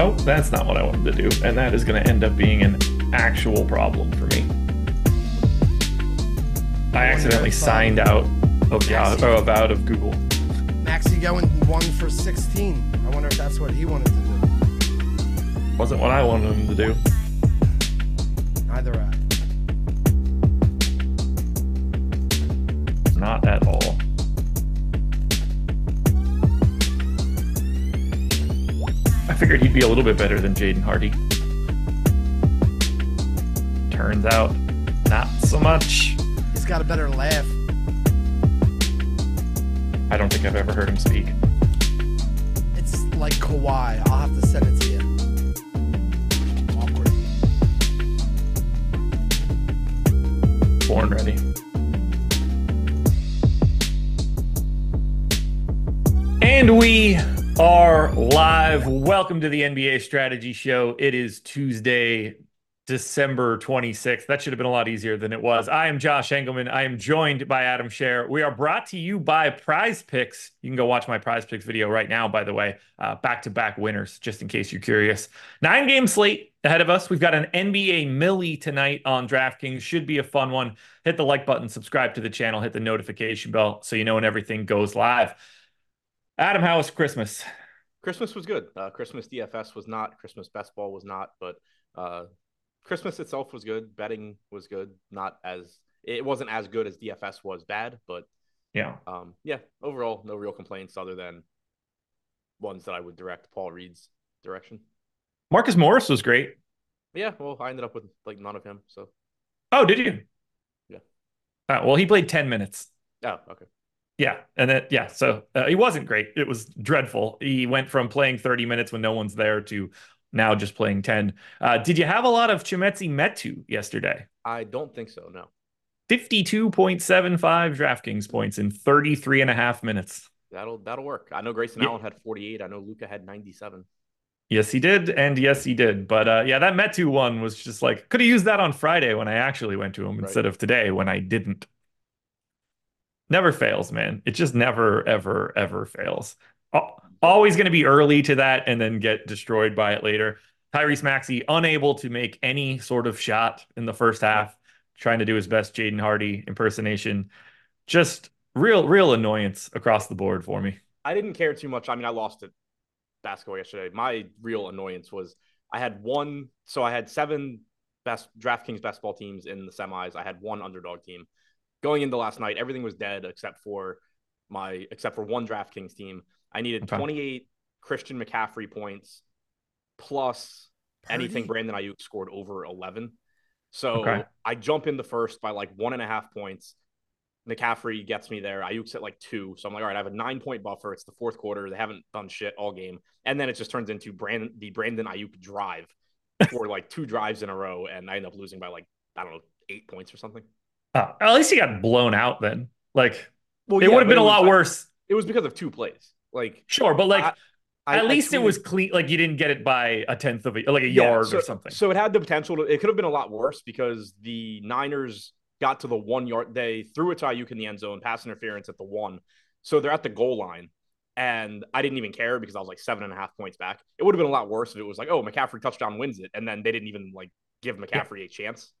Oh, that's not what I wanted to do. And that is going to end up being an actual problem for me. I accidentally signed out of Yahoo, oh, out of Google. Maxey going one for 16. I wonder if that's what he wanted to do. Wasn't what I wanted him to do. Neither I. Not at all. Figured he'd be a little bit better than Jaden Hardy. Turns out, not so much. He's got a better laugh. I don't think I've ever heard him speak. It's like Kawhi. I'll have to send it to you. Awkward. Born ready. And we are live. Welcome to the NBA Strategy Show. It is Tuesday, December 26th. That should have been a lot easier than it was. I am Josh Engleman. I am joined by Adam Scher. We are brought to you by Prize Picks. You can go watch my Prize Picks video right now, by the way. Back to back winners, just in case you're curious. Nine game slate ahead of us. We've got an NBA Millie tonight on DraftKings. Should be a fun one. Hit the like button, subscribe to the channel, hit the notification bell so you know when everything goes live. Adam, how was Christmas? Christmas was good. Uh, Christmas DFS was not. Christmas best ball was not. But uh, Christmas itself was good. Betting was good. Not as it wasn't as good as DFS was bad, but Yeah. um, yeah. Overall, no real complaints other than ones that I would direct Paul Reed's direction. Marcus Morris was great. Yeah. Well, I ended up with like none of him. So Oh, did you? Yeah. Uh, well, he played 10 minutes. oh, okay. Yeah. And then, yeah. So uh, he wasn't great. It was dreadful. He went from playing 30 minutes when no one's there to now just playing 10. Uh, did you have a lot of Chimezie Metu yesterday? I don't think so. No. 52.75 DraftKings points in 33 and a half minutes. That'll that'll work. I know Grayson Yeah. Allen had 48. I know Luka had 97. Yes, he did. And yes, he did. But uh, yeah, that Metu one was just like, could have used that on Friday when I actually went to him Right. instead of today when I didn't. Never fails, man. It just never, ever, ever fails. Always going to be early to that and then get destroyed by it later. Tyrese Maxey unable to make any sort of shot in the first half, trying to do his best Jaden Hardy impersonation. Just real, real annoyance across the board for me. I didn't care too much. I mean, I lost it basketball yesterday. My real annoyance was I had one, so I had seven best DraftKings best ball teams in the semis. I had one underdog team. Going into last night, everything was dead except for my except for one DraftKings team. I needed Okay. 28 Christian McCaffrey points plus anything Brandon Aiyuk scored over 11. So Okay. I jump in the first by like one and a half points. McCaffrey gets me there. Aiyuk's at like two. So I'm like, all right, I have a nine point buffer. It's the fourth quarter. They haven't done shit all game. And then it just turns into Brandon the Brandon Aiyuk drive for like two drives in a row. And I end up losing by like, I don't know, eight points or something. Uh, at least he got blown out then. Like, Well, it would have been a lot like- worse. It was because of two plays. Like, Sure, but like I- I- at least it was clean. Like you didn't get it by a tenth of a like a Yeah, yard so, or something. So it had the potential to, it could have been a lot worse because the Niners got to the one yard. They threw it to Aiyuk in the end zone, pass interference at the one. So they're at the goal line. And I didn't even care because I was like seven and a half points back. It would have been a lot worse if it was like, oh, McCaffrey touchdown wins it. And then they didn't even like give McCaffrey a chance.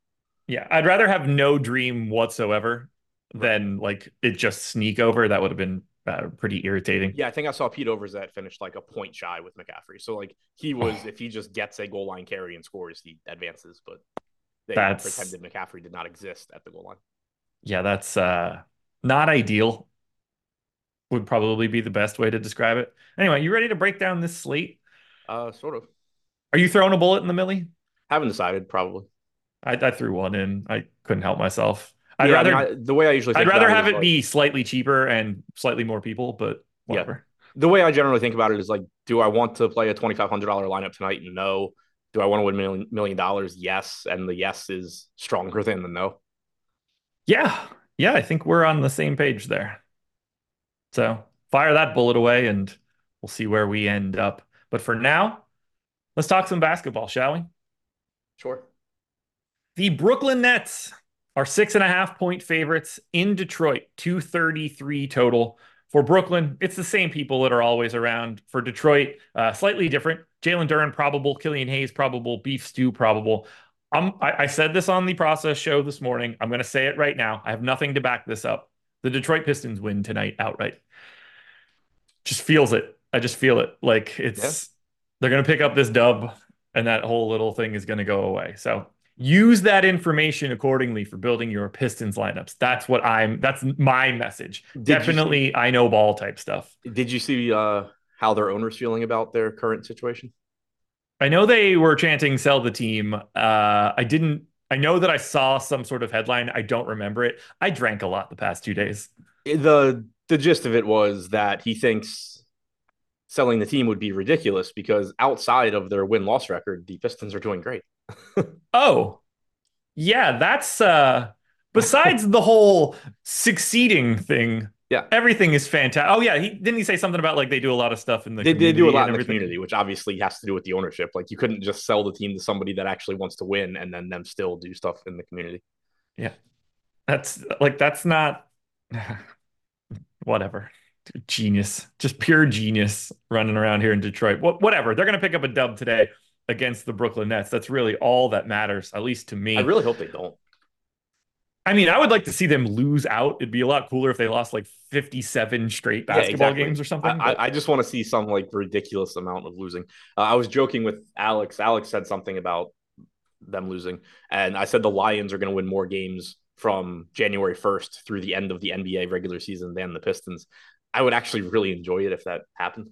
Yeah, I'd rather have no dream whatsoever than like it just sneak over. That would have been uh, pretty irritating. Yeah, I think I saw Pete Overzet finished like a point shy with McCaffrey. So like he was, if he just gets a goal line carry and scores, he advances. But they That's- pretended McCaffrey did not exist at the goal line. Yeah, that's uh not ideal. Would probably be the best way to describe it. Anyway, you ready to break down this slate? Uh, sort of. Are you throwing a bullet in the millie? Haven't decided, probably. I, I threw one in. I couldn't help myself. I'd Yeah, I rather mean, I- the way I usually I'd rather have it like- be slightly cheaper and slightly more people, but Yeah. whatever. the way I generally think about it is like, do I want to play a twenty five hundred dollar lineup tonight? No. Do I want to win million million dollars? Yes, and the yes is stronger than the no. Yeah, yeah, I think we're on the same page there. So fire that bullet away, and we'll see where we end up. But for now, let's talk some basketball, shall we? Sure. The Brooklyn Nets are six and a half point favorites in Detroit, 233 total. For Brooklyn, it's the same people that are always around. For Detroit, uh, slightly different. Jalen Duren probable, Killian Hayes probable, Beef Stew probable. Um, I, I said this on the process show this morning. I'm going to say it right now. I have nothing to back this up. The Detroit Pistons win tonight outright. Just feels it. I just feel it. Like it's Yeah. they're going to pick up this dub, and that whole little thing is going to go away. So use that information accordingly for building your Pistons lineups. That's what I'm. That's my message. Did Definitely, I know ball type stuff. Did you see uh, how their owners feeling about their current situation? I know they were chanting "sell the team." Uh, I didn't. I know that I saw some sort of headline. I don't remember it. I drank a lot the past two days. the The gist of it was that he thinks selling the team would be ridiculous because outside of their win loss record, the Pistons are doing great. Oh, yeah, that's uh besides the whole succeeding thing. Yeah. Everything is fantastic. Oh yeah, he didn't he say something about like they do a lot of stuff in the They, they do a lot in the community, which obviously has to do with the ownership. Like you couldn't just sell the team to somebody that actually wants to win and then them still do stuff in the community. Yeah, that's like that's not whatever. Genius. Just pure genius running around here in Detroit. What whatever. They're gonna pick up a dub today against the Brooklyn Nets. That's really all that matters, at least to me. I really hope they don't. I mean, I would like to see them lose out. It'd be a lot cooler if they lost like 57 straight Yeah, basketball exactly. games or something. I, but- I, I just want to see some like ridiculous amount of losing. Uh, I was joking with Alex. Alex said something about them losing, and I said the Lions are going to win more games from January 1st through the end of the NBA regular season than the Pistons. I would actually really enjoy it if that happened.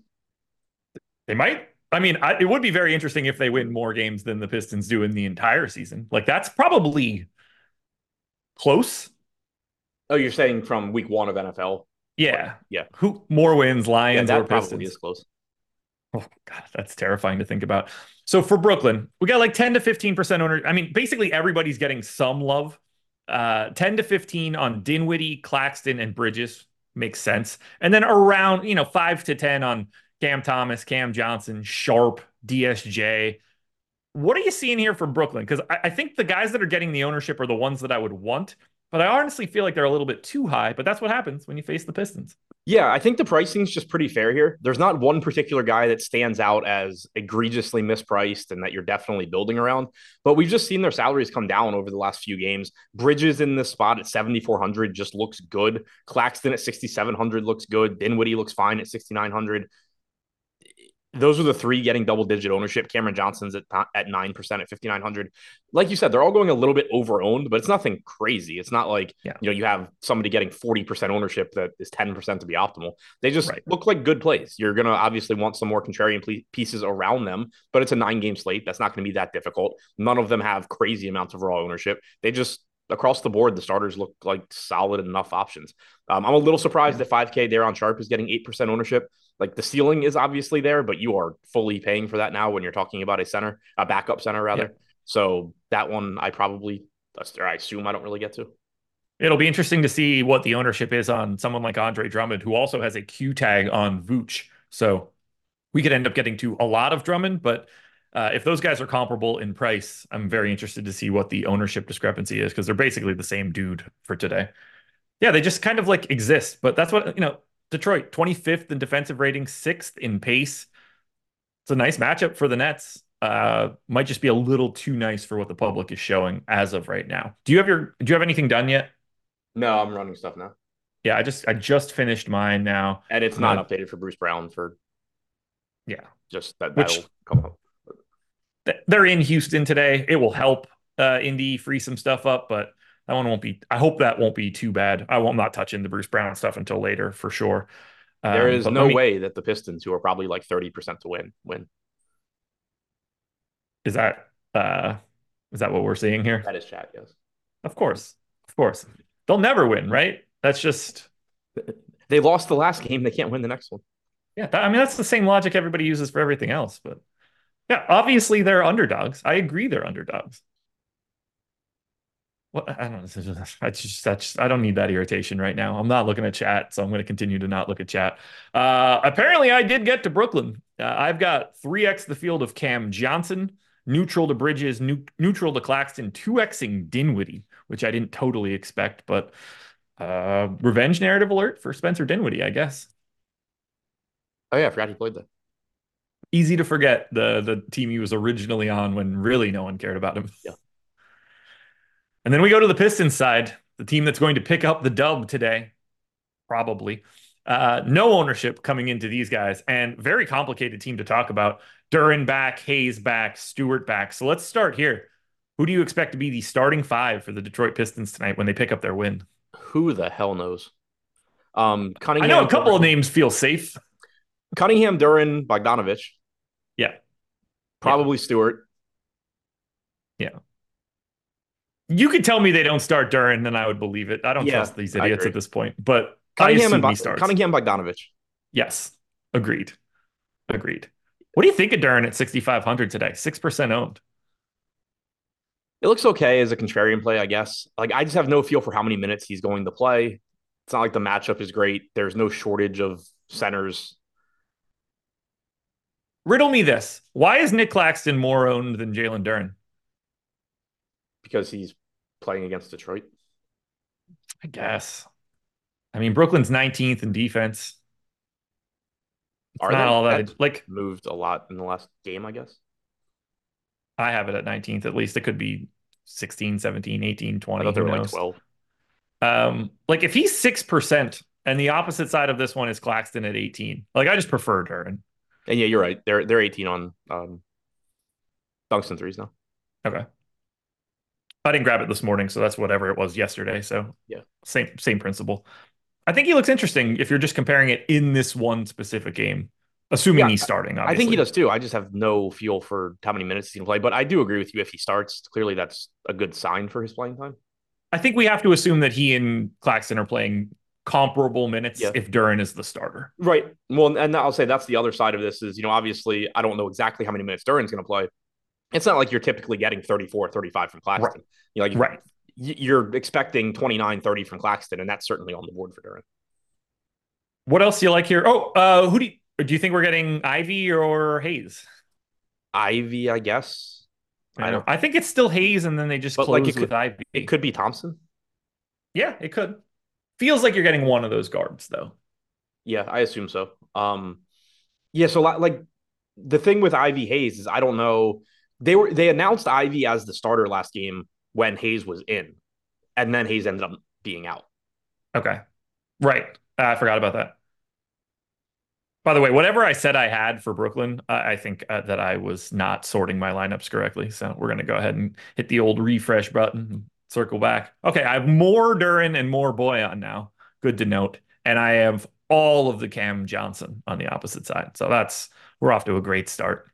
They might. I mean, I, it would be very interesting if they win more games than the Pistons do in the entire season. Like that's probably close. Oh, you're saying from week one of NFL? Yeah. Yeah. Who more wins, Yeah, Lions or that probably Pistons? is close. Oh God, that's terrifying to think about. So for Brooklyn, we got like 10 to 15% owner. I mean, basically everybody's getting some love. Uh, 10 to 15 on Dinwiddie, Claxton, and Bridges makes sense. And then around, you know, five to 10 on Cam Thomas, Cam Johnson, Sharpe, DSJ. What are you seeing here from Brooklyn? Because I, I think the guys that are getting the ownership are the ones that I would want, but I honestly feel like they're a little bit too high. But that's what happens when you face the Pistons. Yeah, I think the pricing's just pretty fair here. There's not one particular guy that stands out as egregiously mispriced and that you're definitely building around. But we've just seen their salaries come down over the last few games. Bridges in this spot at 7,400 just looks good. Claxton at 6,700 looks good. Dinwiddie looks fine at 6,900. Those are the three getting double digit ownership. Cameron Johnson's at at nine percent at fifty nine hundred. Like you said, they're all going a little bit over owned, but it's nothing crazy. It's not like Yeah. you know you have somebody getting forty percent ownership that is ten percent to be optimal. They just Right. look like good plays. You're gonna obviously want some more contrarian pieces around them, but it's a nine game slate. That's not going to be that difficult. None of them have crazy amounts of raw ownership. They just across the board, the starters look like solid enough options. Um, I'm a little surprised that 5K there on Sharpe is getting 8% ownership. Like the ceiling is obviously there, but you are fully paying for that now when you're talking about a center, a backup center rather. Yeah. So that one I probably, or I assume I don't really get to. It'll be interesting to see what the ownership is on someone like Andre Drummond, who also has a Q tag on Vooch. So we could end up getting to a lot of Drummond, but uh, if those guys are comparable in price, I'm very interested to see what the ownership discrepancy is because they're basically the same dude for today. Yeah, they just kind of like exist, but that's what, you know, Detroit, 25th in defensive rating, sixth in pace. It's a nice matchup for the Nets. Uh, might just be a little too nice for what the public is showing as of right now. Do you have your, do you have anything done yet? No, I'm running stuff now. Yeah, I just I just finished mine now. And it's not gonna- updated for Bruce Brown for Yeah. just that. Which- That'll come up. They're in Houston today. It will help uh Indy free some stuff up, but that one won't be I hope that won't be too bad. I won't not touching the Bruce Brown stuff until later for sure. There Um, is but no me- way that the Pistons, who are probably like 30% to win, win. Is that uh is that what we're seeing here? That is chat, yes. Of course. Of course. They'll never win, right? That's just They lost the last game. They can't win the next one. Yeah, that, I mean that's the same logic everybody uses for everything else, but yeah, obviously they're underdogs. I agree they're underdogs. What I don't know. I just that's I don't need that irritation right now. I'm not looking at chat, so I'm going to continue to not look at chat. Uh, apparently, I did get to Brooklyn. Uh, I've got three x the field of Cam Johnson, neutral to Bridges, new, neutral to Claxton, two xing Dinwiddie, which I didn't totally expect, but uh, revenge narrative alert for Spencer Dinwiddie, I guess. Oh yeah, I forgot he played that. Easy to forget the the team he was originally on when really no one cared about him. Yeah. And then we go to the Pistons side, the team that's going to pick up the dub today, probably. Uh, no ownership coming into these guys, and very complicated team to talk about. Duren back, Hayes back, Stewart back. So let's start here. Who do you expect to be the starting five for the Detroit Pistons tonight when they pick up their win? Who the hell knows? Um, Cunningham. I know a couple of names feel safe. Cunningham, Duren, Bogdanovich. Yeah. Probably yeah. Stewart. Yeah. You could tell me they don't start Duren, then I would believe it. I don't yeah, trust these idiots at this point. But Cunningham and Bo- Cunningham Bogdanovich. Yes. Agreed. Agreed. What do you think of Duren at 6,500 today? 6% owned. It looks okay as a contrarian play, I guess. Like, I just have no feel for how many minutes he's going to play. It's not like the matchup is great. There's no shortage of centers. Riddle me this. Why is Nick Claxton more owned than Jalen Duren? Because he's playing against Detroit. I guess. I mean, Brooklyn's 19th in defense. It's Are not all that like moved a lot in the last game, I guess. I have it at 19th at least. It could be 16, 17, 18, 20. who knows? Like 12. Um, like if he's 6% and the opposite side of this one is Claxton at 18, like I just prefer Duren. And yeah, you're right. They're they're 18 on um dunks and threes now. Okay. I didn't grab it this morning, so that's whatever it was yesterday. So yeah, same same principle. I think he looks interesting if you're just comparing it in this one specific game, assuming yeah, he's starting. Obviously. I think he does too. I just have no feel for how many minutes he can play, but I do agree with you. If he starts, clearly that's a good sign for his playing time. I think we have to assume that he and Claxton are playing comparable minutes yeah. if Duren is the starter. Right. Well, and I'll say that's the other side of this is, you know, obviously I don't know exactly how many minutes Duren's going to play. It's not like you're typically getting 34, 35 from Claxton. Right. You know, like right. you're expecting 29, 30 from Claxton, and that's certainly on the board for Duren. What else do you like here? Oh, uh, who do you, do you think we're getting Ivey or Hayes? Ivey, I guess. I don't. I think it's still Hayes, and then they just close like with could, Ivey. It could be Thompson. Yeah, it could. Feels like you're getting one of those guards, though. Yeah, I assume so. Um, yeah, so like the thing with Ivey Hayes is I don't know. They were they announced Ivey as the starter last game when Hayes was in, and then Hayes ended up being out. Okay, right. Uh, I forgot about that. By the way, whatever I said I had for Brooklyn, uh, I think uh, that I was not sorting my lineups correctly. So we're going to go ahead and hit the old refresh button, circle back. Okay, I have more Duren and more Bojan now. Good to note. And I have all of the Cam Johnson on the opposite side. So that's we're off to a great start.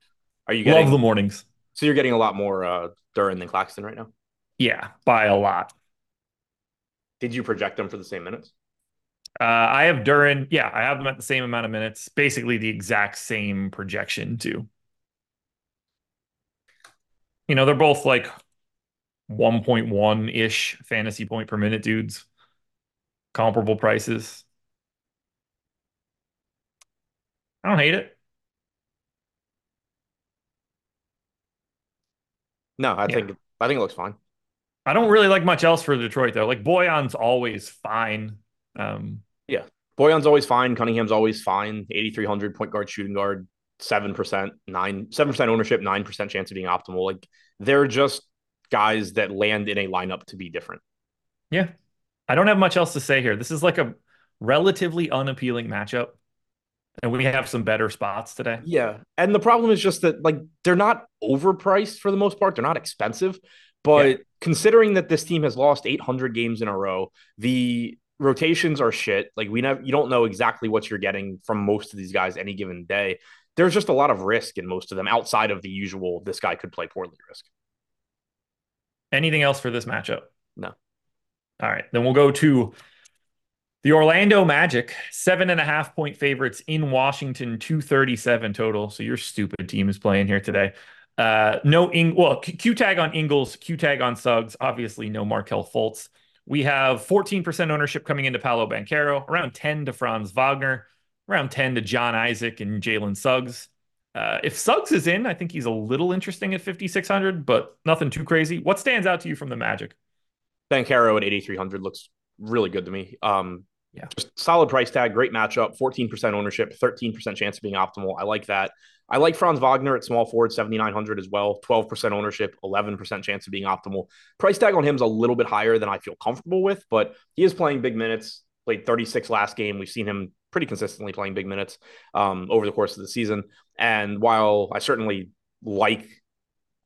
Are you getting, love the mornings? So you're getting a lot more uh, Duren than Claxton right now. Yeah, by a lot. Did you project them for the same minutes? Uh, I have Duren. Yeah, I have them at the same amount of minutes, basically the exact same projection too. You know, they're both like 1.1 ish fantasy point per minute dudes, comparable prices. I don't hate it. No, I yeah. think I think it looks fine. I don't really like much else for Detroit though. Like Bojan's always fine. Um, yeah, Bojan's always fine. Cunningham's always fine. 8,300 point guard, shooting guard, 7%, 9, 7% ownership, 9% chance of being optimal. Like they're just guys that land in a lineup to be different. Yeah. I don't have much else to say here. This is like a relatively unappealing matchup. And we have some better spots today. Yeah. And the problem is just that like they're not overpriced for the most part. They're not expensive. But yeah. considering that this team has lost 800 games in a row, the rotations are shit. Like we never, you don't know exactly what you're getting from most of these guys any given day. There's just a lot of risk in most of them outside of the usual. This guy could play poorly risk. Anything else for this matchup? No. All right, then we'll go to The Orlando Magic, seven and a half point favorites in Washington, 237 total. So your stupid team is playing here today. Uh, no, Ing- well, Q tag on Ingles, Q tag on Suggs. Obviously, no Markelle Fultz. We have 14% ownership coming into Paolo Banchero, around 10 to Franz Wagner, around 10 to Jonathan Isaac and Jalen Suggs. Uh, if Suggs is in, I think he's a little interesting at 5,600, but nothing too crazy. What stands out to you from the Magic? Banchero at 8,300 looks really good to me. Um, yeah, just solid price tag, great matchup, 14% ownership, 13% chance of being optimal. I like that. I like Franz Wagner at small forward, 7,900 as well, 12% ownership, 11% chance of being optimal. Price tag on him is a little bit higher than I feel comfortable with, but he is playing big minutes, played 36 last game. We've seen him pretty consistently playing big minutes um, over the course of the season. And while I certainly like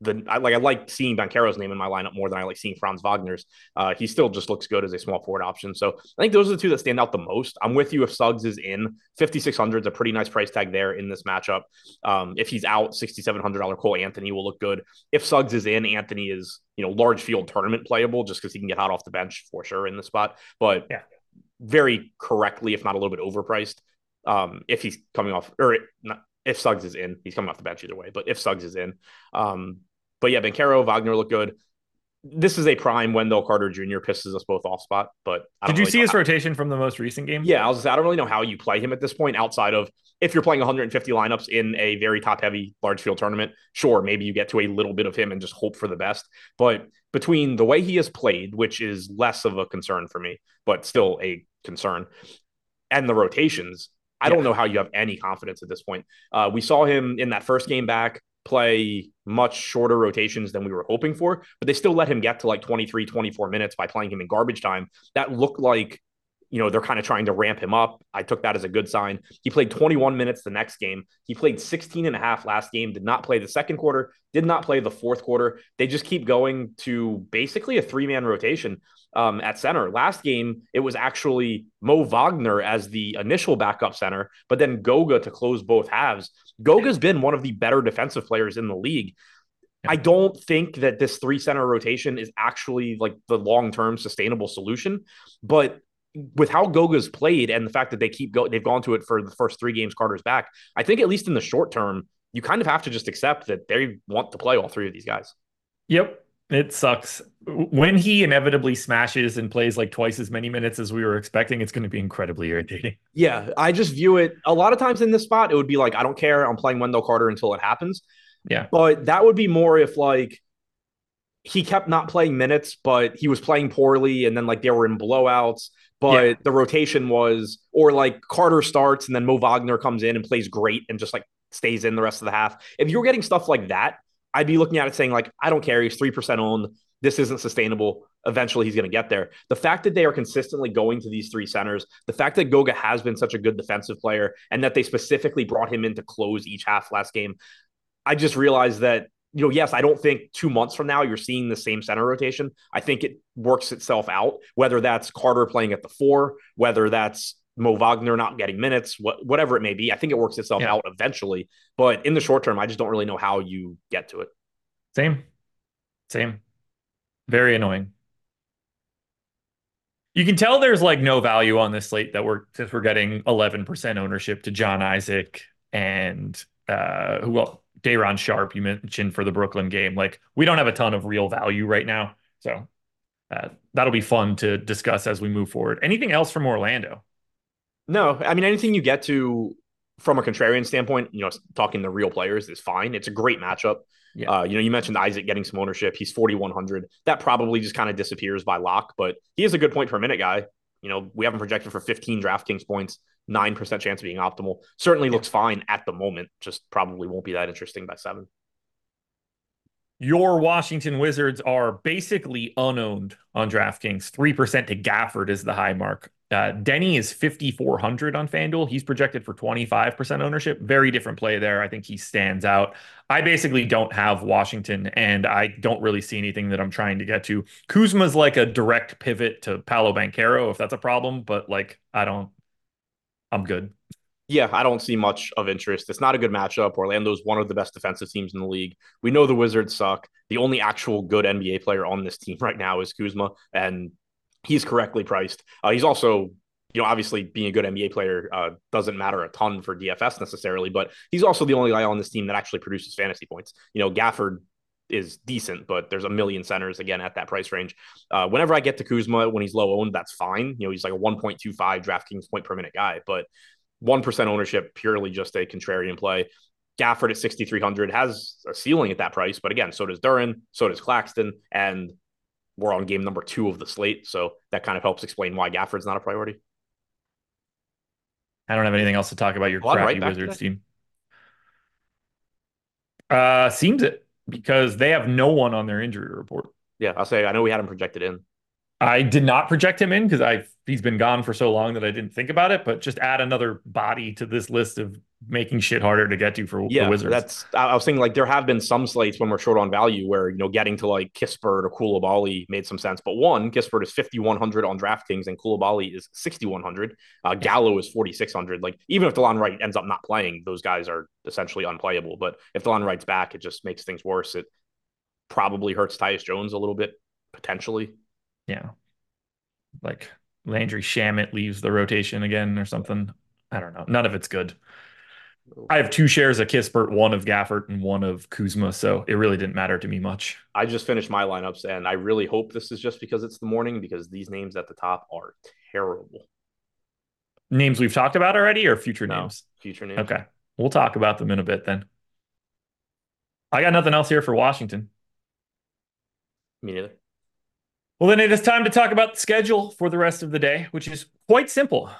the I like I like seeing Banchero's name in my lineup more than I like seeing Franz Wagner's. Uh, he still just looks good as a small forward option. So I think those are the two that stand out the most. I'm with you if Suggs is in 5600 is a pretty nice price tag there in this matchup. Um, if he's out, $6,700 Cole Anthony will look good. If Suggs is in, Anthony is you know large field tournament playable just because he can get hot off the bench for sure in the spot. But yeah, very correctly, if not a little bit overpriced. Um, if he's coming off or not, if Suggs is in, he's coming off the bench either way. But if Suggs is in, um, but yeah, Banchero, Wagner look good. This is a prime Wendell Carter Jr. pisses us both off spot. But did you really see his how, rotation from the most recent game? Yeah, I was. I don't really know how you play him at this point outside of if you're playing 150 lineups in a very top heavy large field tournament. Sure, maybe you get to a little bit of him and just hope for the best. But between the way he has played, which is less of a concern for me, but still a concern, and the rotations, I yeah. don't know how you have any confidence at this point. Uh, we saw him in that first game back play much shorter rotations than we were hoping for, but they still let him get to like 23, 24 minutes by playing him in garbage time. That looked like, you know, they're kind of trying to ramp him up. I took that as a good sign. He played 21 minutes the next game. He played 16 and a half last game, did not play the second quarter, did not play the fourth quarter. They just keep going to basically a three man rotation um, at center. Last game, it was actually Mo Wagner as the initial backup center, but then Goga to close both halves. Goga's been one of the better defensive players in the league. I don't think that this three center rotation is actually like the long term sustainable solution, but with how Goga's played and the fact that they keep go they've gone to it for the first three games Carter's back, I think at least in the short term, you kind of have to just accept that they want to play all three of these guys. Yep. It sucks. When he inevitably smashes and plays like twice as many minutes as we were expecting, it's going to be incredibly irritating. Yeah, I just view it a lot of times in this spot, it would be like, I don't care. I'm playing Wendell Carter until it happens. Yeah. But that would be more if like he kept not playing minutes, but he was playing poorly and then like they were in blowouts. But yeah. the rotation was, or like Carter starts and then Mo Wagner comes in and plays great and just like stays in the rest of the half. If you're getting stuff like that, I'd be looking at it saying, like, I don't care. He's 3% owned. This isn't sustainable. Eventually, he's going to get there. The fact that they are consistently going to these three centers, the fact that Goga has been such a good defensive player, and that they specifically brought him in to close each half last game, I just realized that you know, yes, I don't think two months from now you're seeing the same center rotation. I think it works itself out, whether that's Carter playing at the four, whether that's Mo Wagner not getting minutes, what, whatever it may be. I think it works itself yeah. out eventually. But in the short term, I just don't really know how you get to it. Same. Same. Very annoying. You can tell there's like no value on this slate that we're since we're getting 11% ownership to Jonathan Isaac and uh who well Day'Ron Sharpe, you mentioned for the Brooklyn game. Like we don't have a ton of real value right now. So uh, that'll be fun to discuss as we move forward. Anything else from Orlando? No, I mean anything you get to from a contrarian standpoint, you know, talking to real players is fine. It's a great matchup. Yeah. Uh, you know, you mentioned Isaac getting some ownership. He's 4,100. That probably just kind of disappears by lock, but he is a good point per minute guy. You know, we haven't projected for 15 DraftKings points, 9% chance of being optimal. Certainly yeah. looks fine at the moment, just probably won't be that interesting by seven. Your Washington Wizards are basically unowned on DraftKings. 3% to Gafford is the high mark. Uh, Deni is 5,400 on FanDuel. He's projected for 25% ownership. Very different play there. I think he stands out. I basically don't have Washington, and I don't really see anything that I'm trying to get to. Kuzma's like a direct pivot to Paolo Banchero, if that's a problem, but like, I don't, I'm good. Yeah, I don't see much of interest. It's not a good matchup. Orlando's one of the best defensive teams in the league. We know the Wizards suck. The only actual good NBA player on this team right now is Kuzma, and he's correctly priced. Uh, he's also you know, obviously being a good NBA player uh, doesn't matter a ton for DFS necessarily, but he's also the only guy on this team that actually produces fantasy points. You know, Gafford is decent, but there's a million centers again at that price range. Uh, whenever I get to Kuzma when he's low owned, that's fine. You know, he's like a 1.25 DraftKings point per minute guy, but 1% ownership, purely just a contrarian play. Gafford at 6,300 has a ceiling at that price, but again, so does Duren, so does Claxton, and we're on game number two of the slate. So that kind of helps explain why Gafford's not a priority. I don't have anything else to talk about your crappy right Wizards team. Uh, seems it because they have no one on their injury report. Yeah, I'll say I know we had him projected in. I did not project him in because I he's been gone for so long that I didn't think about it. But just add another body to this list of making shit harder to get to for, yeah, for Wizards. That's I was thinking like there have been some slates when we're short on value where you know getting to like Kispert or Coulibaly made some sense. But one, Kispert is fifty one hundred on DraftKings and Coulibaly is sixty one hundred. Uh, Gallo is forty six hundred. Like even if Delon Wright ends up not playing, those guys are essentially unplayable. But if Delon Wright's back, it just makes things worse. It probably hurts Tyus Jones a little bit potentially. Yeah. Like Landry Shamet leaves the rotation again or something. I don't know. None of it's good. I have two shares of Kispert, one of Gafford and one of Kuzma, so it really didn't matter to me much. I just finished my lineups, and I really hope this is just because it's the morning because these names at the top are terrible. Names we've talked about already, or future no, names? Future names. Okay, we'll talk about them in a bit then. I got nothing else here for Washington. Me neither. Well, then it is time to talk about the schedule for the rest of the day, which is quite simple.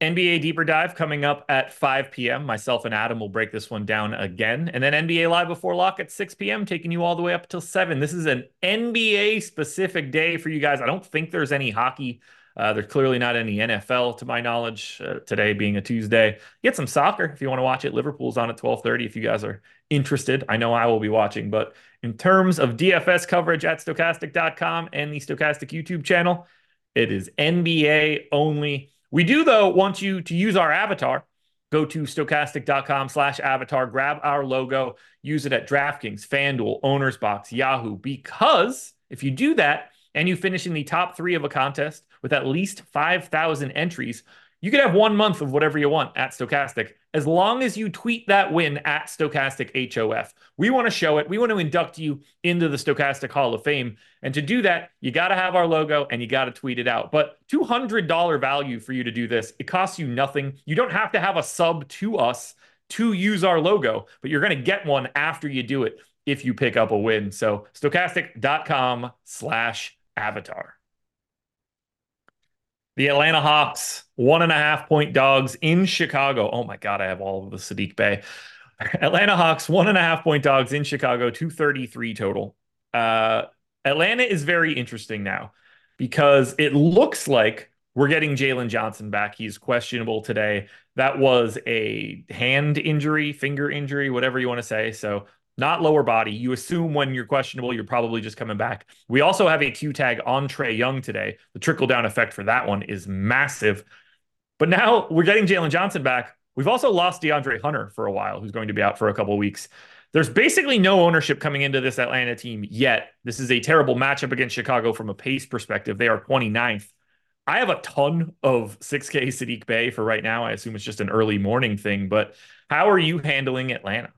NBA Deeper Dive coming up at 5 p.m. Myself and Adam will break this one down again. And then NBA Live Before Lock at 6 p.m., taking you all the way up till 7. This is an NBA specific day for you guys. I don't think there's any hockey. Uh, there's clearly not any NFL to my knowledge. Uh, today being a Tuesday, get some soccer if you want to watch it. Liverpool's on at 12:30 if you guys are interested. I know I will be watching, but in terms of DFS coverage at stokastic.com and the Stokastic YouTube channel, it is NBA only. We do, though, want you to use our avatar. Go to stokastic.com slash avatar, grab our logo, use it at DraftKings, FanDuel, Owners Box, Yahoo, because if you do that and you finish in the top three of a contest with at least 5,000 entries, you could have one month of whatever you want at Stokastic as long as you tweet that win at Stokastic HOF. We want to show it. We want to induct you into the Stokastic Hall of Fame. And to do that, you got to have our logo and you got to tweet it out. But $200 value for you to do this. It costs you nothing. You don't have to have a sub to us to use our logo, but you're going to get one after you do it if you pick up a win. So stokastic.com slash avatar. The Atlanta Hawks, one and a half point dogs in Chicago. Oh my God, I have all of the Saddiq Bey. Atlanta Hawks, one and a half point dogs in Chicago, 233 total. Uh, Atlanta is very interesting now because it looks like we're getting Jalen Johnson back. He's questionable today. That was a hand injury, finger injury, whatever you want to say. So not lower body. You assume when you're questionable, you're probably just coming back. We also have a Q tag on Trae Young today. The trickle down effect for that one is massive. But now we're getting Jalen Johnson back. We've also lost DeAndre Hunter for a while, who's going to be out for a couple weeks. There's basically no ownership coming into this Atlanta team yet. This is a terrible matchup against Chicago from a pace perspective. They are 29th. I have a ton of 6K Saddiq Bey for right now. I assume it's just an early morning thing, but how are you handling Atlanta?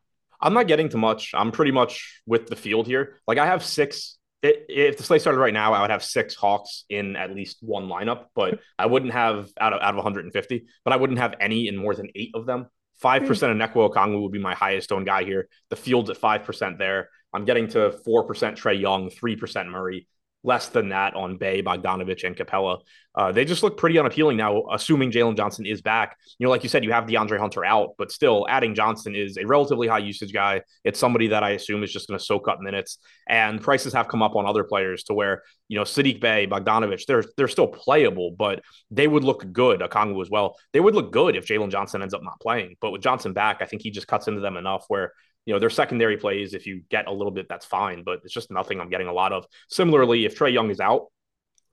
I'm not getting to much. I'm pretty much with the field here. Like I have six. If the slate started right now, I would have six Hawks in at least one lineup, but I wouldn't have out of out of 150. But I wouldn't have any in more than eight of them. Five hmm. percent of Onyeka Okongwu would be my highest owned guy here. The field's at five percent there. I'm getting to four percent Trae Young, three percent Murray, less than that on Bey, Bogdanovich, and Capela. Uh, they just look pretty unappealing now, assuming Jalen Johnson is back. You know, like you said, you have DeAndre Hunter out, but still adding Johnson is a relatively high usage guy. It's somebody that I assume is just going to soak up minutes. And prices have come up on other players to where, you know, Saddiq Bey, Bogdanovich, they're, they're still playable, but they would look good. Okongwu as well. They would look good if Jalen Johnson ends up not playing. But with Johnson back, I think he just cuts into them enough where you know, their secondary plays, if you get a little bit, that's fine, but it's just nothing I'm getting a lot of. Similarly, if Trae Young is out,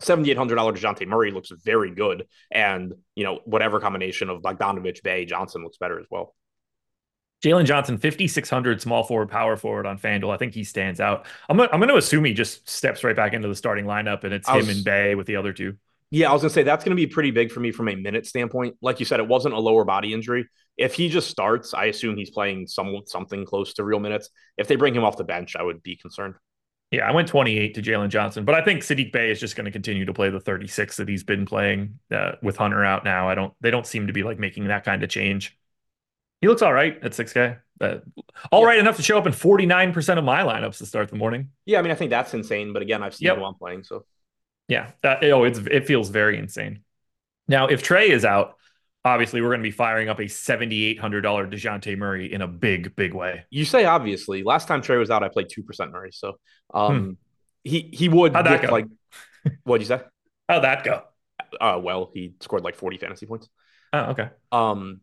$7,800 Dejounte Murray looks very good. And, you know, whatever combination of Bogdanovich, Bey, Johnson looks better as well. Jalen Johnson, 5,600 small forward, power forward on FanDuel. I think he stands out. I'm, I'm going to assume he just steps right back into the starting lineup and it's was, him and Bey with the other two. Yeah, I was gonna say that's gonna be pretty big for me from a minute standpoint. Like you said, it wasn't a lower body injury. If he just starts, I assume he's playing some something close to real minutes. If they bring him off the bench, I would be concerned. Yeah, I went 28 to Jalen Johnson, but I think Saddiq Bey is just going to continue to play the 36 that he's been playing uh, with Hunter out now. I don't, they don't seem to be like making that kind of change. He looks all right at 6K. Uh, all yeah. right enough to show up in 49% of my lineups to start the morning. Yeah, I mean, I think that's insane. But again, I've seen yep. him playing, so yeah, that, oh, it's it feels very insane. Now, if Trae is out, obviously we're going to be firing up a $7,800 DeJounte Murray in a big, big way. You say obviously. Last time Trae was out, I played 2% Murray. So um, hmm. he, he would How'd that go? like, what'd you say? How'd that go? Uh, well, he scored like 40 fantasy points. Oh, okay. Um,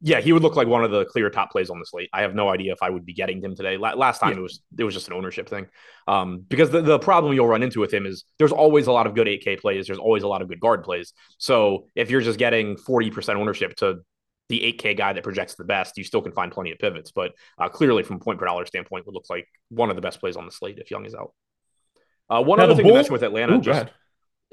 yeah, he would look like one of the clear top plays on the slate. I have no idea if I would be getting him today. last time yeah. it was it was just an ownership thing. Um, because the, the problem you'll run into with him is there's always a lot of good 8K plays. There's always a lot of good guard plays. So if you're just getting 40% ownership to the 8K guy that projects the best, you still can find plenty of pivots. But uh, clearly, from point per dollar standpoint, would look like one of the best plays on the slate if Young is out. Uh, one now other thing Bulls... to mention with Atlanta, Ooh, just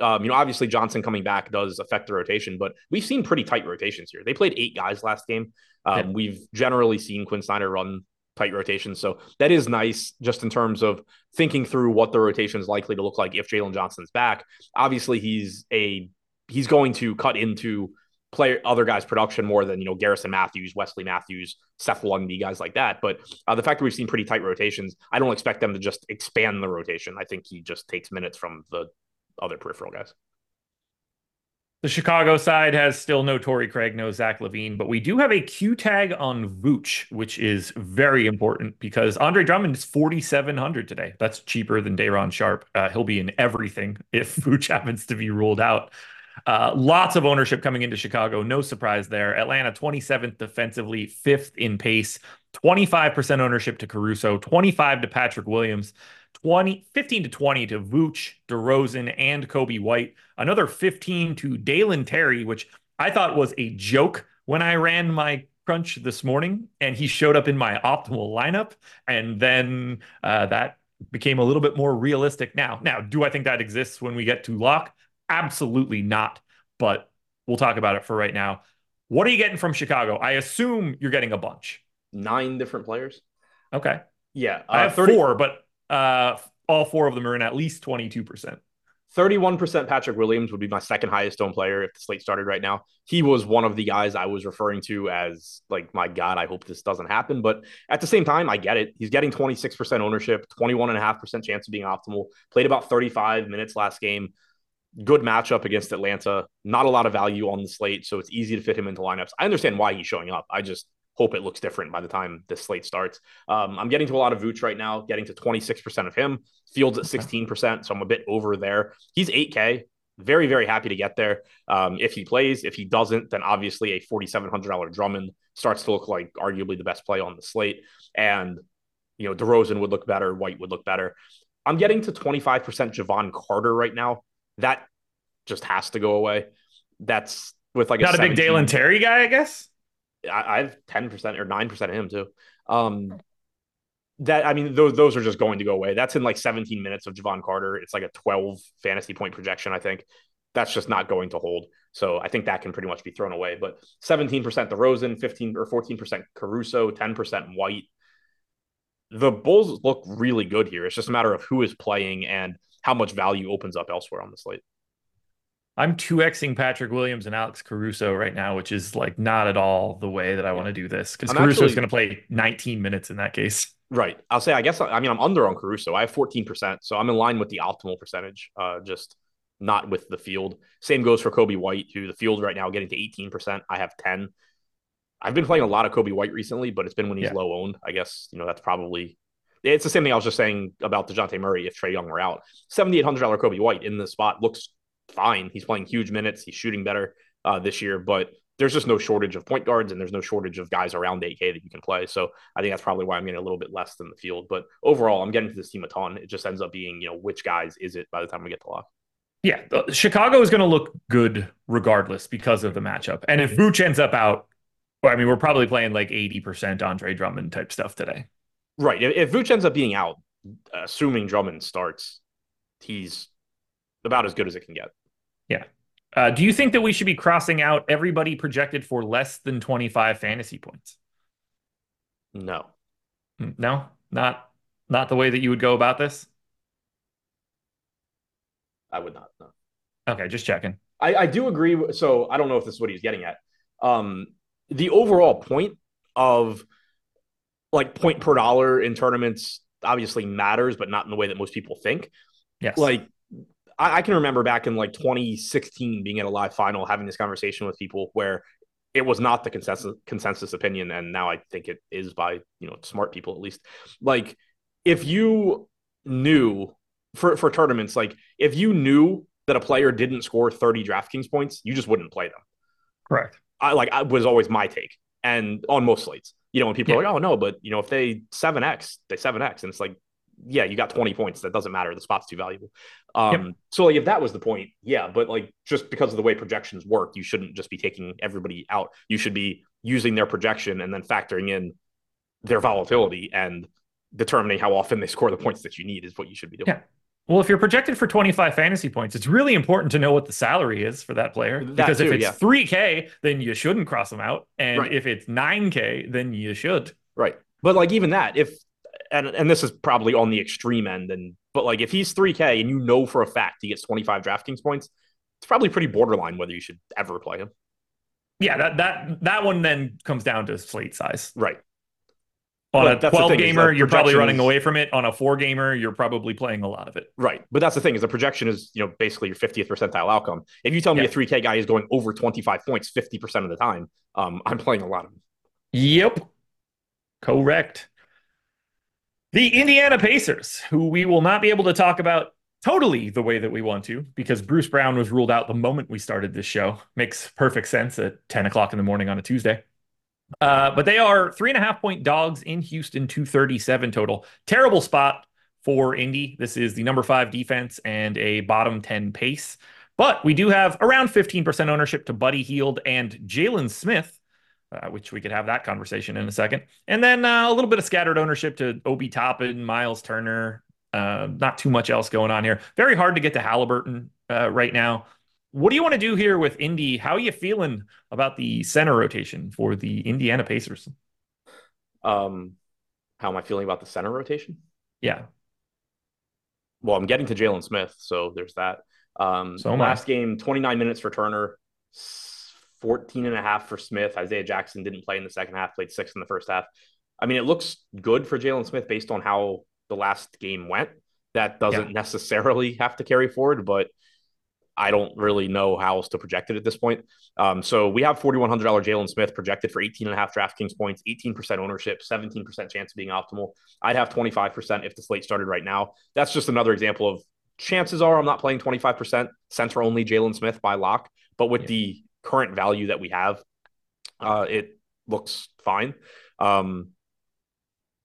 um, you know, obviously Johnson coming back does affect the rotation, but we've seen pretty tight rotations here. They played eight guys last game. Um, yeah. We've generally seen Quin Snyder run tight rotations, so that is nice just in terms of thinking through what the rotation is likely to look like if Jalen Johnson's back. Obviously, he's a he's going to cut into player other guys' production more than you know Garrison Matthews, Wesley Matthews, Seth Lundy, guys like that. But uh, the fact that we've seen pretty tight rotations, I don't expect them to just expand the rotation. I think he just takes minutes from the other peripheral guys. The Chicago side has still no Torrey Craig, no Zach LaVine, but we do have a Q tag on Vooch, which is very important because Andre Drummond is 4,700 today. That's cheaper than Day'Ron Sharpe. Uh, he'll be in everything if Vooch happens to be ruled out. Uh, lots of ownership coming into Chicago. No surprise there. Atlanta 27th defensively, fifth in pace, 25% ownership to Caruso, 25 to Patrick Williams. 20, 15 to 20 to Vooch, DeRozan, and Coby White. Another 15 to Dalen Terry, which I thought was a joke when I ran my crunch this morning, and he showed up in my optimal lineup. And then uh, that became a little bit more realistic now. Now, do I think that exists when we get to lock? Absolutely not. But we'll talk about it for right now. What are you getting from Chicago? I assume you're getting a bunch. Nine different players. Okay. Yeah. Uh, I have 30... four, but uh, all four of them are in at least 22%. 31% Patrick Williams would be my second highest owned player if the slate started right now. He was one of the guys I was referring to as like, my God, I hope this doesn't happen. But at the same time, I get it. He's getting 26% ownership, 21.5% chance of being optimal. Played about 35 minutes last game. Good matchup against Atlanta. Not a lot of value on the slate, so it's easy to fit him into lineups. I understand why he's showing up. I just hope it looks different by the time this slate starts. Um, I'm getting to a lot of Vooch right now, getting to 26% of him. Fields at 16%, so I'm a bit over there. He's 8K. Very, very happy to get there. Um, if he plays, if he doesn't, then obviously a $4,700 Drummond starts to look like arguably the best play on the slate. And, you know, DeRozan would look better, White would look better. I'm getting to 25% Jevon Carter right now. That just has to go away. That's with like not a, a big Dalen Terry guy, I guess. I, I have 10% or 9% of him too. Um, that I mean, those those are just going to go away. That's in like 17 minutes of Jevon Carter. It's like a 12 fantasy point projection, I think. That's just not going to hold. So I think that can pretty much be thrown away. But 17% DeRozan, 15 or 14% Caruso, 10% White. The Bulls look really good here. It's just a matter of who is playing and how much value opens up elsewhere on the slate. I'm 2xing Patrick Williams and Alex Caruso right now, which is like not at all the way that I want to do this because Caruso is going to play 19 minutes in that case. Right. I'll say, I guess, I mean, I'm under on Caruso. I have 14%. So I'm in line with the optimal percentage, uh, just not with the field. Same goes for Coby White, who the field right now getting to 18%. I have 10. I've been playing a lot of Coby White recently, but it's been when he's yeah. low owned. I guess, you know, that's probably it's the same thing I was just saying about DeJounte Murray if Trae Young were out. $7,800 Coby White in the spot looks fine. He's playing huge minutes. He's shooting better uh, this year, but there's just no shortage of point guards and there's no shortage of guys around 8K that you can play. So I think that's probably why I'm getting a little bit less than the field. But overall, I'm getting to this team a ton. It just ends up being, you know, which guys is it by the time we get to lock? Yeah, Chicago is going to look good regardless because of the matchup. And if Vooch ends up out, well, I mean, we're probably playing like 80% Andre Drummond type stuff today. Right. If, Vooch ends up being out, assuming Drummond starts, he's about as good as it can get. Yeah. Uh, do you think that we should be crossing out everybody projected for less than 25 fantasy points? No. Mm, no, not not the way that you would go about this. I would not. No. Okay, just checking. I, I do agree. So I don't know if this is what he's getting at. Um, the overall point of like point per dollar in tournaments obviously matters, but not in the way that most people think. Yes. Like I, I can remember back in like 2016 being at a live final, having this conversation with people where it was not the consensus consensus opinion, and now I think it is by you know smart people at least. Like if you knew for for tournaments, like if you knew that a player didn't score 30 DraftKings points, you just wouldn't play them. Correct. I like I was always my take, and on most slates, you know, when people Yeah. are like, "Oh no," but you know, if they seven x, they seven x, and it's like, yeah, you got 20 points. That doesn't matter. The spot's too valuable. Um, so like if that was the point, yeah, but like just because of the way projections work, you shouldn't just be taking everybody out. You should be using their projection and then factoring in their volatility and determining how often they score the points that you need is what you should be doing. Yeah. Well, if you're projected for 25 fantasy points, it's really important to know what the salary is for that player. That because if it's yeah. 3K, then you shouldn't cross them out. And Right. if it's 9K, then you should. Right. But like even that, if and and this is probably on the extreme end, and but like if he's 3K and you know for a fact he gets 25 DraftKings points, it's probably pretty borderline whether you should ever play him. Yeah, that that that one then comes down to slate size. Right. On But a 12 thing, is gamer, you're probably running away from it. On a four gamer, you're probably playing a lot of it. Right. But that's the thing is the projection is, you know, basically your 50th percentile outcome. If you tell me Yeah. a 3K guy is going over 25 points 50% of the time, um, I'm playing a lot of them. Yep. Correct. The Indiana Pacers, who we will not be able to talk about totally the way that we want to because Bruce Brown was ruled out the moment we started this show. Makes perfect sense at 10 o'clock in the morning on a Tuesday. Uh, but they are three and a half point dogs in Houston, 237 total. Terrible spot for Indy. This is the number five defense and a bottom 10 pace. But we do have around 15% ownership to Buddy Hield and Jalen Smith, uh, which we could have that conversation in a second. And then uh, a little bit of scattered ownership to Obi Toppin, Miles Turner. Uh, not too much else going on here. Very hard to get to Halliburton uh, right now. What do you want to do here with Indy? How are you feeling about the center rotation for the Indiana Pacers? Um, how am I feeling about the center rotation? Yeah. Well, I'm getting to Jalen Smith, so there's that. Um, So am I. last game, 29 minutes for Turner, 14 and a half for Smith. Isaiah Jackson didn't play in the second half, played six in the first half. I mean, it looks good for Jalen Smith based on how the last game went. That doesn't necessarily have to carry forward, but I don't really know how else to project it at this point. Um, so we have $4,100 Jalen Smith projected for 18 and a half DraftKings points, 18% ownership, 17% chance of being optimal. I'd have 25% if the slate started right now. That's just another example of chances are I'm not playing 25% center only Jalen Smith by lock, but with Yeah. the current value that we have, uh, it looks fine. Um,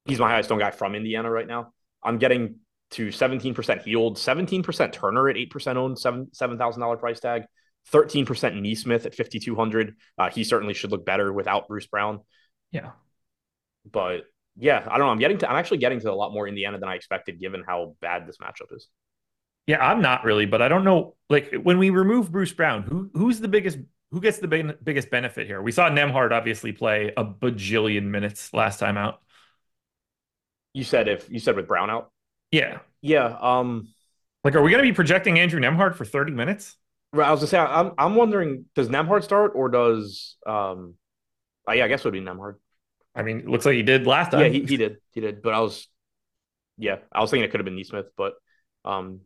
he's my highest owned guy from Indiana right now. I'm getting to 17% Hield, 17% Turner at 8% owned, seven $7,000 price tag, 13% Nesmith at 5,200. Uh, he certainly should look better without Bruce Brown. Yeah. But yeah, I don't know. I'm getting to, I'm actually getting to a lot more Indiana than I expected given how bad this matchup is. Yeah, I'm not really, but I don't know. Like when we remove Bruce Brown, who who's the biggest who gets the big, biggest benefit here? We saw Nembhard obviously play a bajillion minutes last time out. You said if you said with Brown out. Yeah. Yeah. Um, Like, are we going to be projecting Andrew Nembhard for 30 minutes? I was gonna say I'm I'm wondering does Nembhard start or does um uh, yeah I guess it would be Nembhard. I mean, it looks like he did last time. Yeah, he, he did. He did. But I was yeah, I was thinking it could have been Nesmith, but um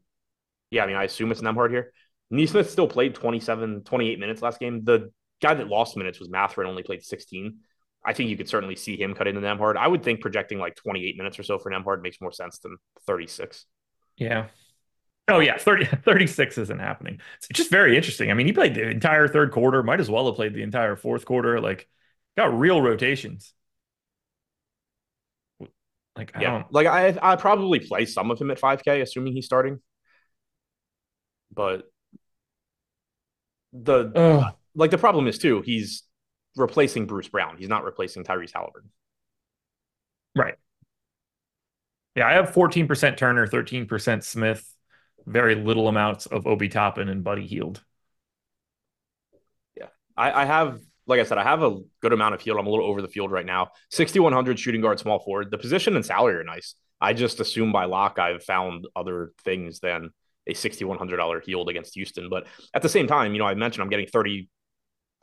yeah, I mean I assume it's Nembhard here. Nesmith still played 27, 28 minutes last game. The guy that lost minutes was Mathurin, only played 16. I think you could certainly see him cut into Nembhard. I would think projecting like 28 minutes or so for Nembhard makes more sense than 36. Yeah. Oh, yeah. 30, 36 isn't happening. It's just very interesting. I mean, he played the entire third quarter, might as well have played the entire fourth quarter. Like, got real rotations. Like, I Yeah, don't. like I I probably play some of him at 5K, assuming he's starting. But the Ugh. like the problem is too, he's replacing Bruce Brown. He's not replacing Tyrese Halliburton. Right. Yeah, I have 14% Turner, 13% Smith, very little amounts of Obi Toppin and Buddy Hield. I, I have, like I said, I have a good amount of field. I'm a little over the field right now. 6,100 shooting guard, small forward. The position and salary are nice. I just assume by lock I've found other things than a $6,100 Hield against Houston. But at the same time, you know, I mentioned I'm getting 30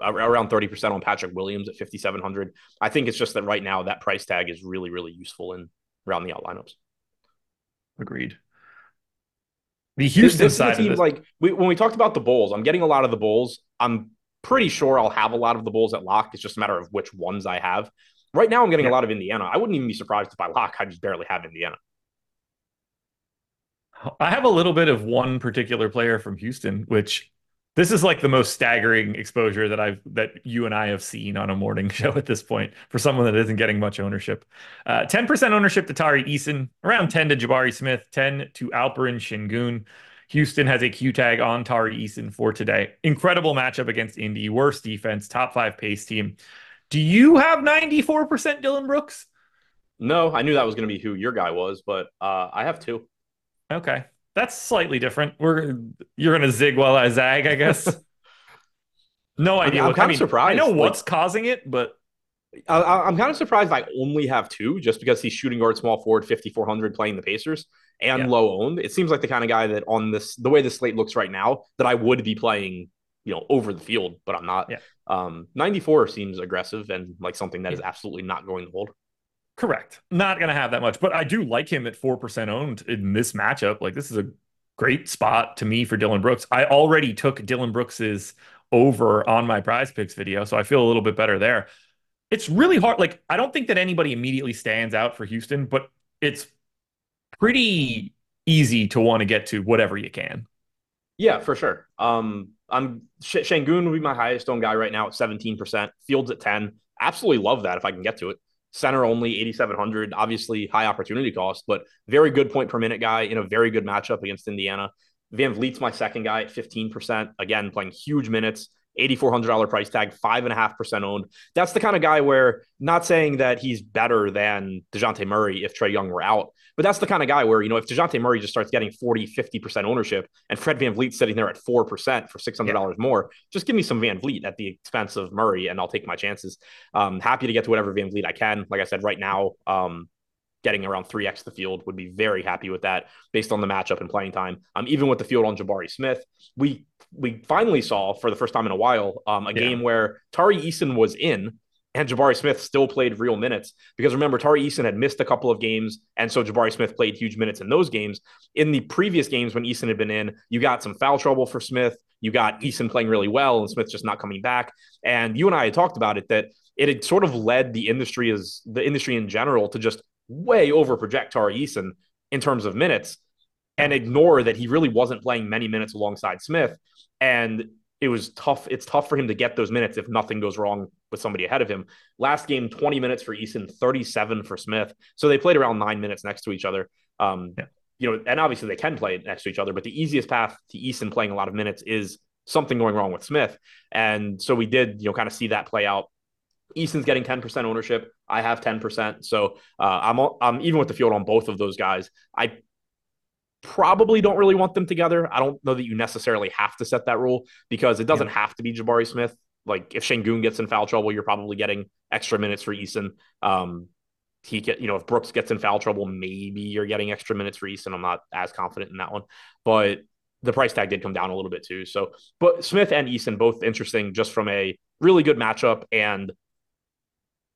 around 30% on Patrick Williams at 5,700. I think it's just that right now that price tag is really, really useful in around the out lineups. Agreed. The Houston this, this side team, like we, when we talked about the Bulls, I'm getting a lot of the Bulls. I'm pretty sure I'll have a lot of the Bulls at lock. It's just a matter of which ones I have. Right now, I'm getting yeah. a lot of Indiana. I wouldn't even be surprised if I lock. I just barely have Indiana. I have a little bit of one particular player from Houston, which this is like the most staggering exposure that I've that you and I have seen on a morning show at this point for someone that isn't getting much ownership. Uh, 10% ownership to Tari Eason, around 10 to Jabari Smith, 10 to Alperen Sengun. Houston has a Q tag on Tari Eason for today. Incredible matchup against Indy, worst defense, top five pace team. Do you have 94% Dillon Brooks? No, I knew that was going to be who your guy was, but uh, I have two. Okay that's slightly different. We're you're gonna zig while I zag, I guess. no idea. I'm, I'm kind I mean, of surprised. I know what's like, causing it, but I, am kind of surprised I only have two, just because he's shooting guard, small forward, 5400, playing the Pacers, and yeah. low owned. It seems like the kind of guy that on this, the way the slate looks right now, that I would be playing, you know, over the field, but I'm not. Yeah. Um, 94 seems aggressive and like something that yeah. is absolutely not going to hold. Correct. Not going to have that much, but I do like him at 4% owned in this matchup. Like, this is a great spot to me for Dillon Brooks. I already took Dillon Brooks's over on my prize picks video, so I feel a little bit better there. It's really hard. Like, I don't think that anybody immediately stands out for Houston, but it's pretty easy to want to get to whatever you can. Yeah, for sure. Um, I'm Sh- Sengun would be my highest owned guy right now at 17%. Fields at 10. Absolutely love that if I can get to it center only 8700 obviously high opportunity cost but very good point per minute guy in a very good matchup against indiana vanvleet's my second guy at 15% again playing huge minutes $8,400 price tag, 5.5% owned. That's the kind of guy where, not saying that he's better than DeJounte Murray if Trae Young were out, but that's the kind of guy where, you know, if DeJounte Murray just starts getting 40, 50% ownership and Fred Van VanVleet sitting there at 4% for $600 yeah. more, just give me some Van VanVleet at the expense of Murray and I'll take my chances. Um, happy to get to whatever Van VanVleet I can. Like I said, right now, um, getting around 3x the field would be very happy with that based on the matchup and playing time. Um, even with the field on Jabari Smith, we we finally saw for the first time in a while um, a yeah. game where Tari Eason was in and Jabari Smith still played real minutes because remember Tari Eason had missed a couple of games and so Jabari Smith played huge minutes in those games. In the previous games when Eason had been in, you got some foul trouble for Smith. You got Eason playing really well and Smith just not coming back. And you and I had talked about it that it had sort of led the industry as the industry in general to just way over project Tari Eason in terms of minutes and ignore that he really wasn't playing many minutes alongside Smith. And it was tough. It's tough for him to get those minutes if nothing goes wrong with somebody ahead of him. Last game, 20 minutes for Eason, 37 for Smith. So they played around nine minutes next to each other. Um, yeah. You know, and obviously they can play next to each other, but the easiest path to Eason playing a lot of minutes is something going wrong with Smith. And so we did, you know, kind of see that play out Eason's getting 10% ownership. I have 10%. So uh, I'm, I'm even with the field on both of those guys. I probably don't really want them together. I don't know that you necessarily have to set that rule because it doesn't yeah. have to be Jabari Smith. Like if Sengun gets in foul trouble, you're probably getting extra minutes for Eason. Um, he get, you know, if Brooks gets in foul trouble, maybe you're getting extra minutes for Eason. I'm not as confident in that one, but the price tag did come down a little bit too. So, but Smith and Eason both interesting just from a really good matchup and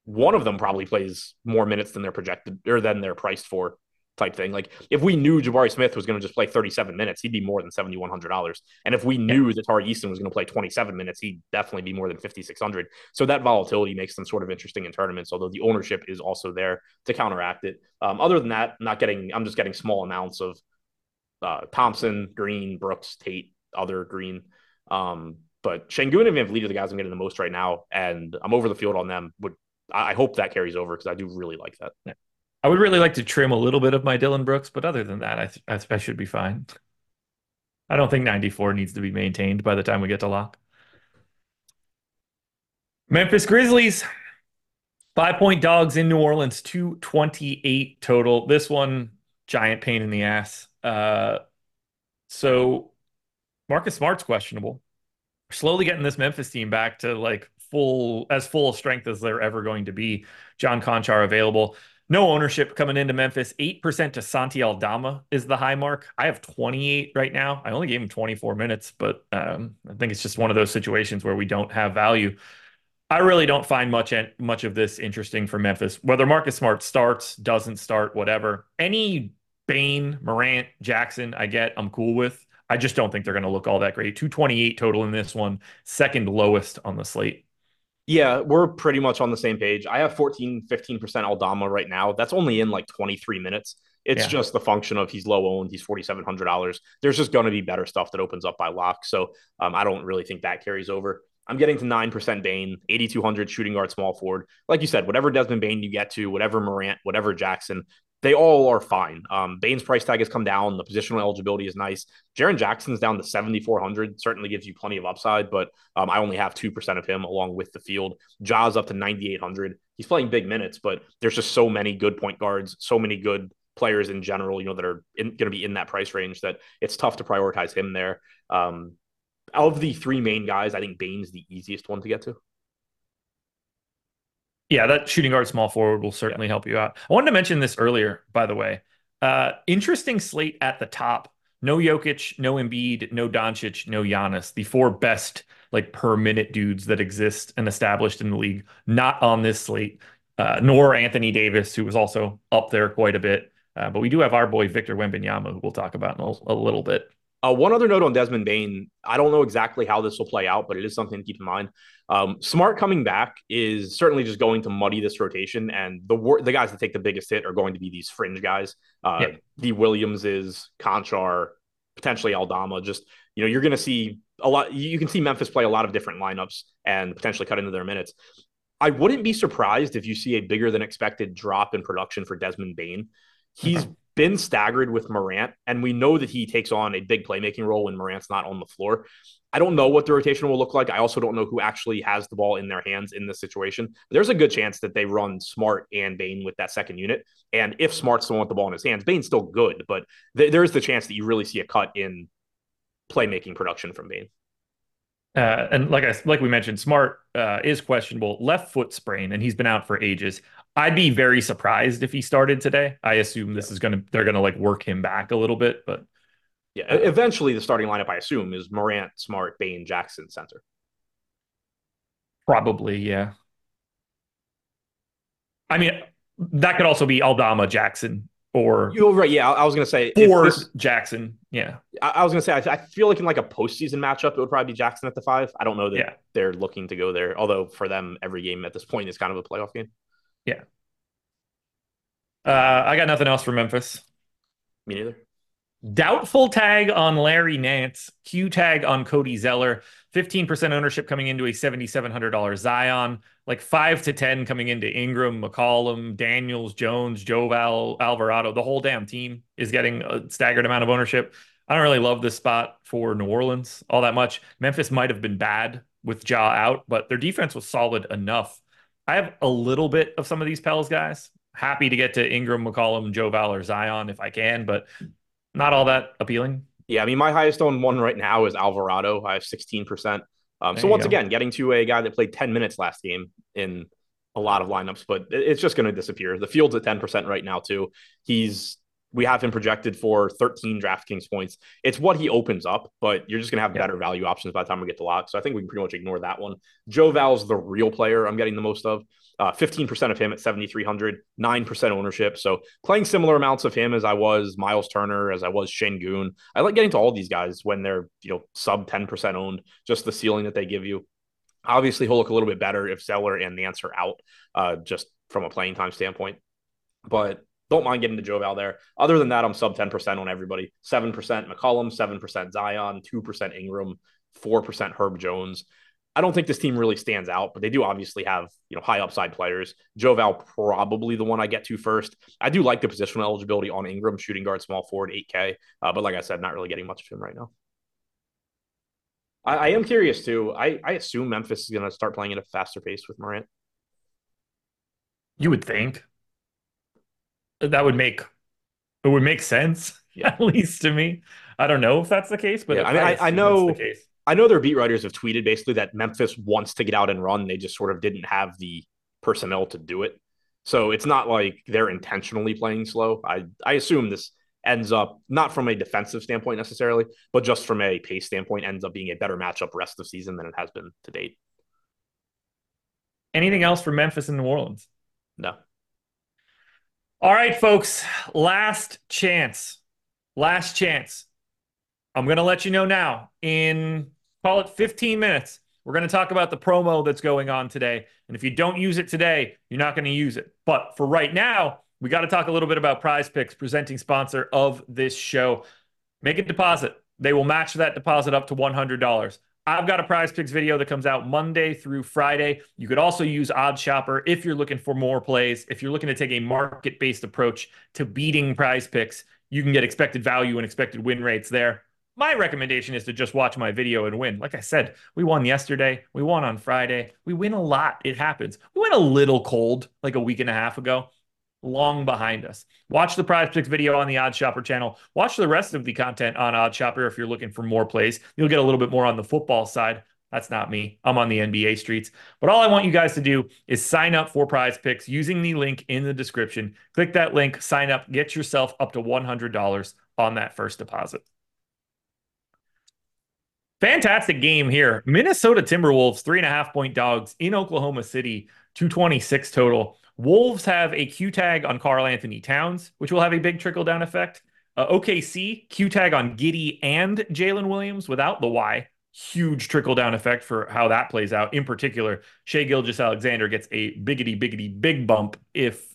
one of them probably plays more minutes than they're projected or than they're priced for type thing. Like if we knew Jabari Smith was going to just play 37 minutes, he'd be more than $7,100. And if we knew yeah. that Tari Eason was going to play 27 minutes, he'd definitely be more than 5,600. So that volatility makes them sort of interesting in tournaments, although the ownership is also there to counteract it. Um, other than that, I'm not getting, I'm just getting small amounts of uh, Thompson, Green, Brooks, Tate, other Green. Um, but Sengun and VanVleet are the guys I'm getting the most right now, and I'm over the field on them. Would I hope that carries over because I do really like that. I would really like to trim a little bit of my Dillon Brooks, but other than that, I, th- I, should be fine. I don't think 94 needs to be maintained by the time we get to lock. Memphis Grizzlies, five point dogs in New Orleans, 228 total. This one, giant pain in the ass. Uh, so Marcus Smart's questionable. slowly getting this Memphis team back to like full as full strength as they're ever going to be. John Konchar available. No ownership coming into Memphis. 8% to Santi Aldama is the high mark. I have 28 right now. I only gave him 24 minutes, but um, I think it's just one of those situations where we don't have value. I really don't find much much of this interesting for Memphis. Whether Marcus Smart starts, doesn't start, whatever. Any Bane, Morant, Jackson, I get, I'm cool with. I just don't think they're going to look all that great. 228 total in this one, second lowest on the slate. Yeah, we're pretty much on the same page. I have 14, 15% Aldama right now. That's only in like 23 minutes. It's yeah. just the function of he's low owned. He's $4,700. There's just going to be better stuff that opens up by lock. So um, I don't really think that carries over. I'm getting to 9% Bane, 8,200 shooting guard, small forward. Like you said, whatever Desmond Bane you get to, whatever Morant, whatever Jackson, they all are fine. Um, Bane's price tag has come down. The positional eligibility is nice. Jaren Jackson's down to 7,400. Certainly gives you plenty of upside, but um, I only have 2% of him along with the field. Jaws up to 9,800. He's playing big minutes, but there's just so many good point guards, so many good players in general, you know, that are going to be in that price range that it's tough to prioritize him there. Um, of the three main guys, I think Bane's the easiest one to get to. Yeah, that shooting guard small forward will certainly yeah. help you out. I wanted to mention this earlier, by the way. Uh, interesting slate at the top. No Jokic, no Embiid, no Doncic, no Giannis. The four best like per minute dudes that exist and established in the league. Not on this slate, uh, nor Anthony Davis, who was also up there quite a bit. Uh, but we do have our boy Victor Wembanyama, who we'll talk about in a, a little bit. Uh, one other note on Desmond Bane. I don't know exactly how this will play out, but it is something to keep in mind. Um, Smart coming back is certainly just going to muddy this rotation, and the the guys that take the biggest hit are going to be these fringe guys. Uh, yeah. The Williamses, Konchar, potentially Aldama. Just you know, you're going to see a lot. You can see Memphis play a lot of different lineups and potentially cut into their minutes. I wouldn't be surprised if you see a bigger than expected drop in production for Desmond Bane. He's been staggered with Morant, and we know that he takes on a big playmaking role when Morant's not on the floor. I don't know what the rotation will look like. I also don't know who actually has the ball in their hands in this situation. There's a good chance that they run Smart and Bane with that second unit. And if Smart's the one with the ball in his hands, Bane's still good, but th- there is the chance that you really see a cut in playmaking production from Bane. Uh, and like I like we mentioned, Smart uh, is questionable, left foot sprain, and he's been out for ages. I'd be very surprised if he started today. I assume this is gonna they're gonna like work him back a little bit, but yeah, eventually the starting lineup I assume is Morant, Smart, Bane, Jackson, center. Probably, yeah. I mean, that could also be Aldama, Jackson, or you're right. Yeah, I was gonna say or this, Jackson. Yeah, I, I was gonna say I, I, feel like in like a postseason matchup, it would probably be Jackson at the five. I don't know that yeah. they're looking to go there. Although for them, every game at this point is kind of a playoff game. Yeah. Uh, I got nothing else for Memphis. Me neither. Doubtful tag on Larry Nance, Q tag on Cody Zeller, 15% ownership coming into a $7,700 Zion, like 5 to 10 coming into Ingram, McCollum, Daniels, Jones, Joe Val, Alvarado. The whole damn team is getting a staggered amount of ownership. I don't really love this spot for New Orleans all that much. Memphis might have been bad with Jaw out, but their defense was solid enough I have a little bit of some of these Pels guys. Happy to get to Ingram, McCollum, Joe Val, or Zion if I can, but not all that appealing. Yeah, I mean, my highest owned one right now is Alvarado. I have 16%. Um, so once go. again, getting to a guy that played 10 minutes last game in a lot of lineups, but it's just going to disappear. The field's at 10% right now, too. He's we have him projected for 13 DraftKings points. It's what he opens up, but you're just going to have yeah. better value options by the time we get to lock. So I think we can pretty much ignore that one. Joe Val's the real player I'm getting the most of. Uh, 15% of him at 7,300, 9% ownership. So playing similar amounts of him as I was Miles Turner, as I was Sengun. I like getting to all these guys when they're, you know, sub 10% owned, just the ceiling that they give you. Obviously, he'll look a little bit better if Zeller and Nance are out, uh, just from a playing time standpoint. But don't mind getting to Joe Val there. Other than that, I'm sub 10% on everybody. 7% McCollum, 7% Zion, 2% Ingram, 4% Herb Jones. I don't think this team really stands out, but they do obviously have you know high upside players. Joe Val probably the one I get to first. I do like the positional eligibility on Ingram, shooting guard, small forward, 8K. Uh, but like I said, not really getting much of him right now. I, I am curious too. I, I assume Memphis is going to start playing at a faster pace with Morant. You would think that would make it would make sense yeah. at least to me. I don't know if that's the case, but yeah, I mean, I, I know I know their beat writers have tweeted basically that Memphis wants to get out and run. They just sort of didn't have the personnel to do it. So it's not like they're intentionally playing slow. I I assume this ends up not from a defensive standpoint necessarily, but just from a pace standpoint ends up being a better matchup rest of season than it has been to date. Anything else for Memphis and New Orleans? No. All right, folks. Last chance. Last chance. I'm going to let you know now in call it 15 minutes. We're going to talk about the promo that's going on today. And if you don't use it today, you're not going to use it. But for right now, we got to talk a little bit about Prize Picks, presenting sponsor of this show. Make a deposit. They will match that deposit up to $100. I've got a Prize Picks video that comes out Monday through Friday. You could also use Odd Shopper if you're looking for more plays. If you're looking to take a market based approach to beating Prize Picks, you can get expected value and expected win rates there. My recommendation is to just watch my video and win. Like I said, we won yesterday. We won on Friday. We win a lot. It happens. We went a little cold like a week and a half ago long behind us. Watch the Prize Picks video on the Odd Shopper channel. Watch the rest of the content on Odd Shopper if you're looking for more plays. You'll get a little bit more on the football side. That's not me. I'm on the NBA streets. But all I want you guys to do is sign up for Prize Picks using the link in the description. Click that link, sign up, get yourself up to $100 on that first deposit. Fantastic game here. Minnesota Timberwolves, three and a half point dogs in Oklahoma City, 226 total. Wolves have a Q tag on Karl-Anthony Towns, which will have a big trickle down effect. Uh, OKC, Q tag on Giddey and Jalen Williams without the Y. Huge trickle down effect for how that plays out. In particular, Shai Gilgeous-Alexander gets a biggity, biggity, big bump if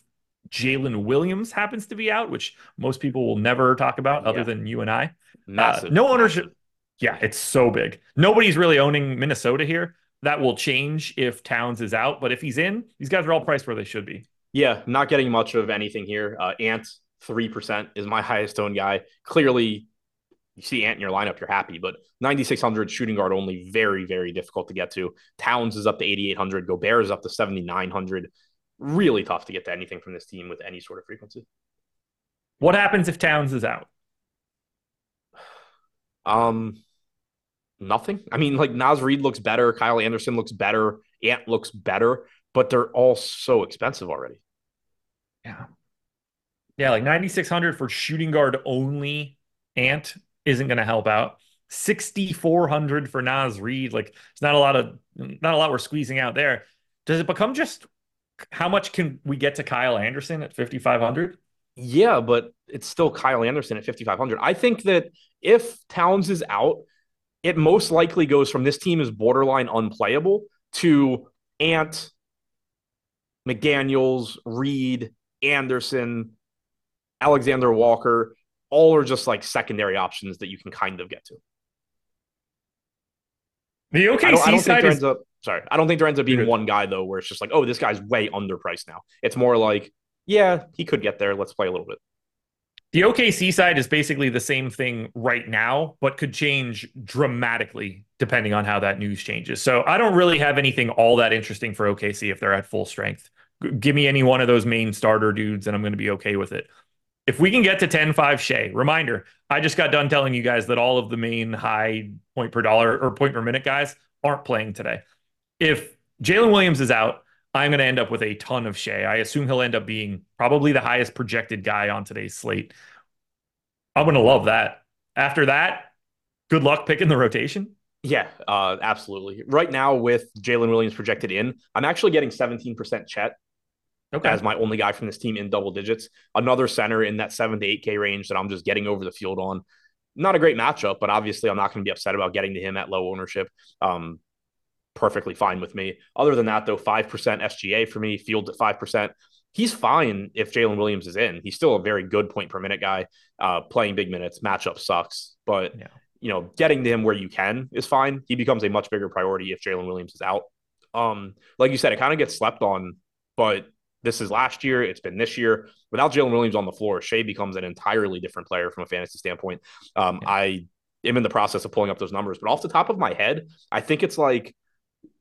Jalen Williams happens to be out, which most people will never talk about other yeah. than you and I. Massive. Uh, no ownership. Yeah, it's so big. Nobody's really owning Minnesota here. That will change if Towns is out, but if he's in, these guys are all priced where they should be. Yeah, not getting much of anything here. Uh, Ant three percent is my highest owned guy. Clearly, you see Ant in your lineup, you're happy, but 9600 shooting guard only very very difficult to get to. Towns is up to 8800. Gobert is up to 7900. Really tough to get to anything from this team with any sort of frequency. What happens if Towns is out? Um, nothing. I mean, like Naz Reid looks better, Kyle Anderson looks better, Ant looks better, but they're all so expensive already. Yeah. Yeah, like 9600 for shooting guard only Ant isn't going to help out. 6400 for Naz Reid, like it's not a lot of not a lot we're squeezing out there. Does it become just how much can we get to Kyle Anderson at 5500? Yeah, but it's still Kyle Anderson at 5500. I think that if Towns is out, it most likely goes from this team is borderline unplayable to Ant, McDaniels, Reid, Anderson, Alexander Walker. All are just like secondary options that you can kind of get to. The OKC I don't, I don't side is... up, sorry, I don't think there ends up being one guy though where it's just like, oh, this guy's way underpriced now. It's more like, yeah, he could get there. Let's play a little bit. The OKC side is basically the same thing right now, but could change dramatically depending on how that news changes. So I don't really have anything all that interesting for OKC if they're at full strength. Give me any one of those main starter dudes and I'm going to be okay with it. If we can get to 10 5 Shai, reminder, I just got done telling you guys that all of the main high point per dollar or point per minute guys aren't playing today. If Jalen Williams is out, I'm going to end up with a ton of Shai. I assume he'll end up being probably the highest projected guy on today's slate. I'm going to love that. After that, good luck picking the rotation. Yeah, uh, absolutely. Right now, with Jalen Williams projected in, I'm actually getting 17% Chet okay. as my only guy from this team in double digits. Another center in that seven to 8K range that I'm just getting over the field on. Not a great matchup, but obviously I'm not going to be upset about getting to him at low ownership. Um, perfectly fine with me. Other than that, though, 5% SGA for me, field at 5%. He's fine if Jalen Williams is in. He's still a very good point per minute guy, uh, playing big minutes. Matchup sucks, but yeah. you know, getting to him where you can is fine. He becomes a much bigger priority if Jalen Williams is out. Um, like you said, it kind of gets slept on, but this is last year. It's been this year. Without Jalen Williams on the floor, Shai becomes an entirely different player from a fantasy standpoint. Um, yeah. I am in the process of pulling up those numbers, but off the top of my head, I think it's like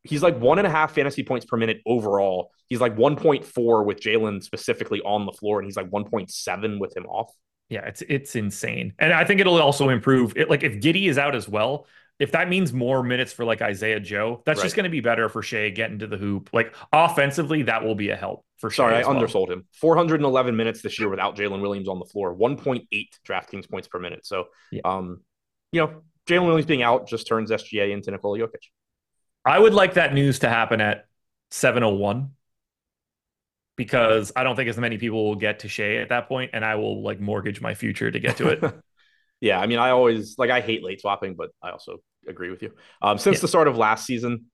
he's like one and a half fantasy points per minute overall. He's like 1.4 with Jalen specifically on the floor, and he's like 1.7 with him off. Yeah, it's it's insane, and I think it'll also improve. It, like if Giddey is out as well, if that means more minutes for like Isaiah Joe, that's Right. just going to be better for Shai getting to the hoop. Like offensively, that will be a help for Shai. Sorry, I well. undersold him. 411 minutes this year without Jalen Williams on the floor, 1.8 DraftKings points per minute. So, Yeah. um, you know, Jalen Williams being out just turns SGA into Nikola Jokic. I would like that news to happen at 701 because I don't think as many people will get to Shai at that point, and I will like mortgage my future to get to it. yeah, I mean, I always like I hate late swapping, but I also agree with you. Um, since Yeah. the start of last season,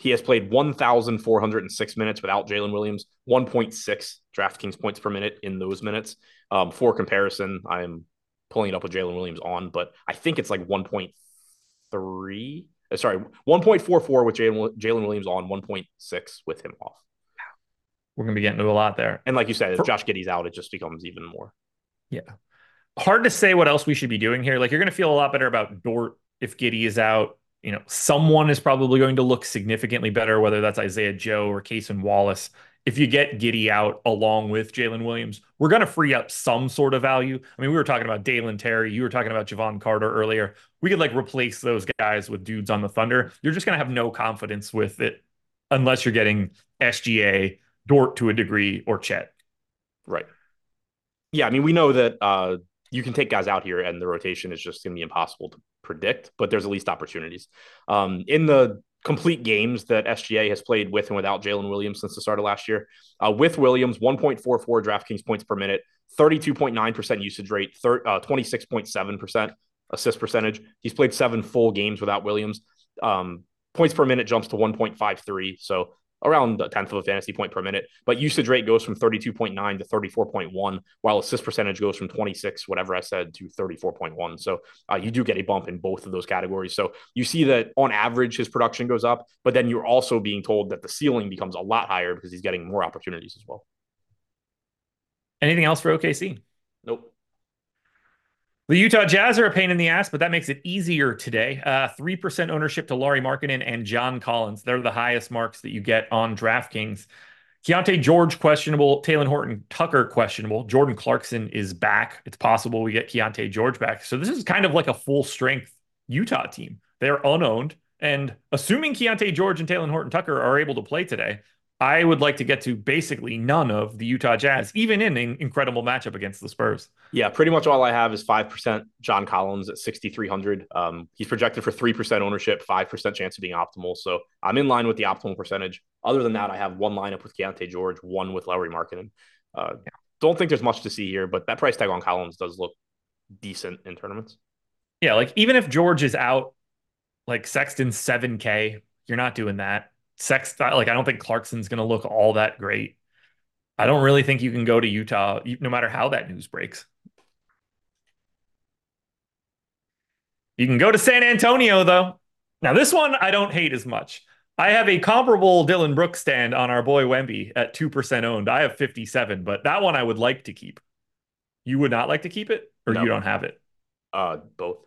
he has played 1,406 minutes without Jalen Williams, 1.6 DraftKings points per minute in those minutes. Um, for comparison, I am pulling it up with Jalen Williams on, but I think it's like 1.3. uh, Sorry, 1.44 with Jalen Williams on, 1.6 with him off. We're going to be getting to a lot there. And like you said, if For- Josh Giddey's out, it just becomes even more. Yeah. Hard to say what else we should be doing here. Like you're going to feel a lot better about Dort if Giddey is out. You know, someone is probably going to look significantly better, whether that's Isaiah Joe or Cason Wallace. If you get Giddey out along with Jalen Williams, we're going to free up some sort of value. I mean, we were talking about Dalen Terry. You were talking about Jevon Carter earlier. We could like replace those guys with dudes on the Thunder. You're just going to have no confidence with it unless you're getting SGA, Dort to a degree, or Chet. Right. Yeah, I mean, we know that uh, you can take guys out here, and the rotation is just going to be impossible to predict. But there's at least opportunities. Um, in the complete games that SGA has played with and without Jalen Williams since the start of last year, uh, with Williams, 1.44 DraftKings points per minute, 32.9% usage rate, thir- uh, 26.7% assist percentage. He's played seven full games without Williams. Um, points per minute jumps to 1.53. So around a tenth of a fantasy point per minute. But usage rate goes from 32.9 to 34.1, while assist percentage goes from 26, whatever I said, to 34.1. So uh, you do get a bump in both of those categories. So you see that on average, his production goes up, but then you're also being told that the ceiling becomes a lot higher because he's getting more opportunities as well. Anything else for OKC? Nope. The Utah Jazz are a pain in the ass, but that makes it easier today. Uh, 3% ownership to Lauri Markkanen and John Collins. They're the highest marks that you get on DraftKings. Keyonte George questionable, Talen Horton-Tucker questionable. Jordan Clarkson is back. It's possible we get Keyonte George back. So this is kind of like a full strength Utah team. They're unowned. And assuming Keyonte George and Talen Horton-Tucker are able to play today, I would like to get to basically none of the Utah Jazz, even in an incredible matchup against the Spurs. Yeah, pretty much all I have is 5% John Collins at 6,300. Um, he's projected for 3% ownership, 5% chance of being optimal. So I'm in line with the optimal percentage. Other than that, I have one lineup with Keyonte George, one with Lauri Markkanen. Uh, Don't think there's much to see here, but that price tag on Collins does look decent in tournaments. Yeah, like even if George is out, like Sexton 7K, you're not doing that. Sexton, like I don't think Clarkson's going to look all that great. I don't really think you can go to Utah, no matter how that news breaks. You can go to San Antonio, though. Now, this one I don't hate as much. I have a comparable Dillon Brooks stand on our boy Wemby at 2% owned. I have 57, but that one I would like to keep. You would not like to keep it, or No. you don't have it? Uh, both.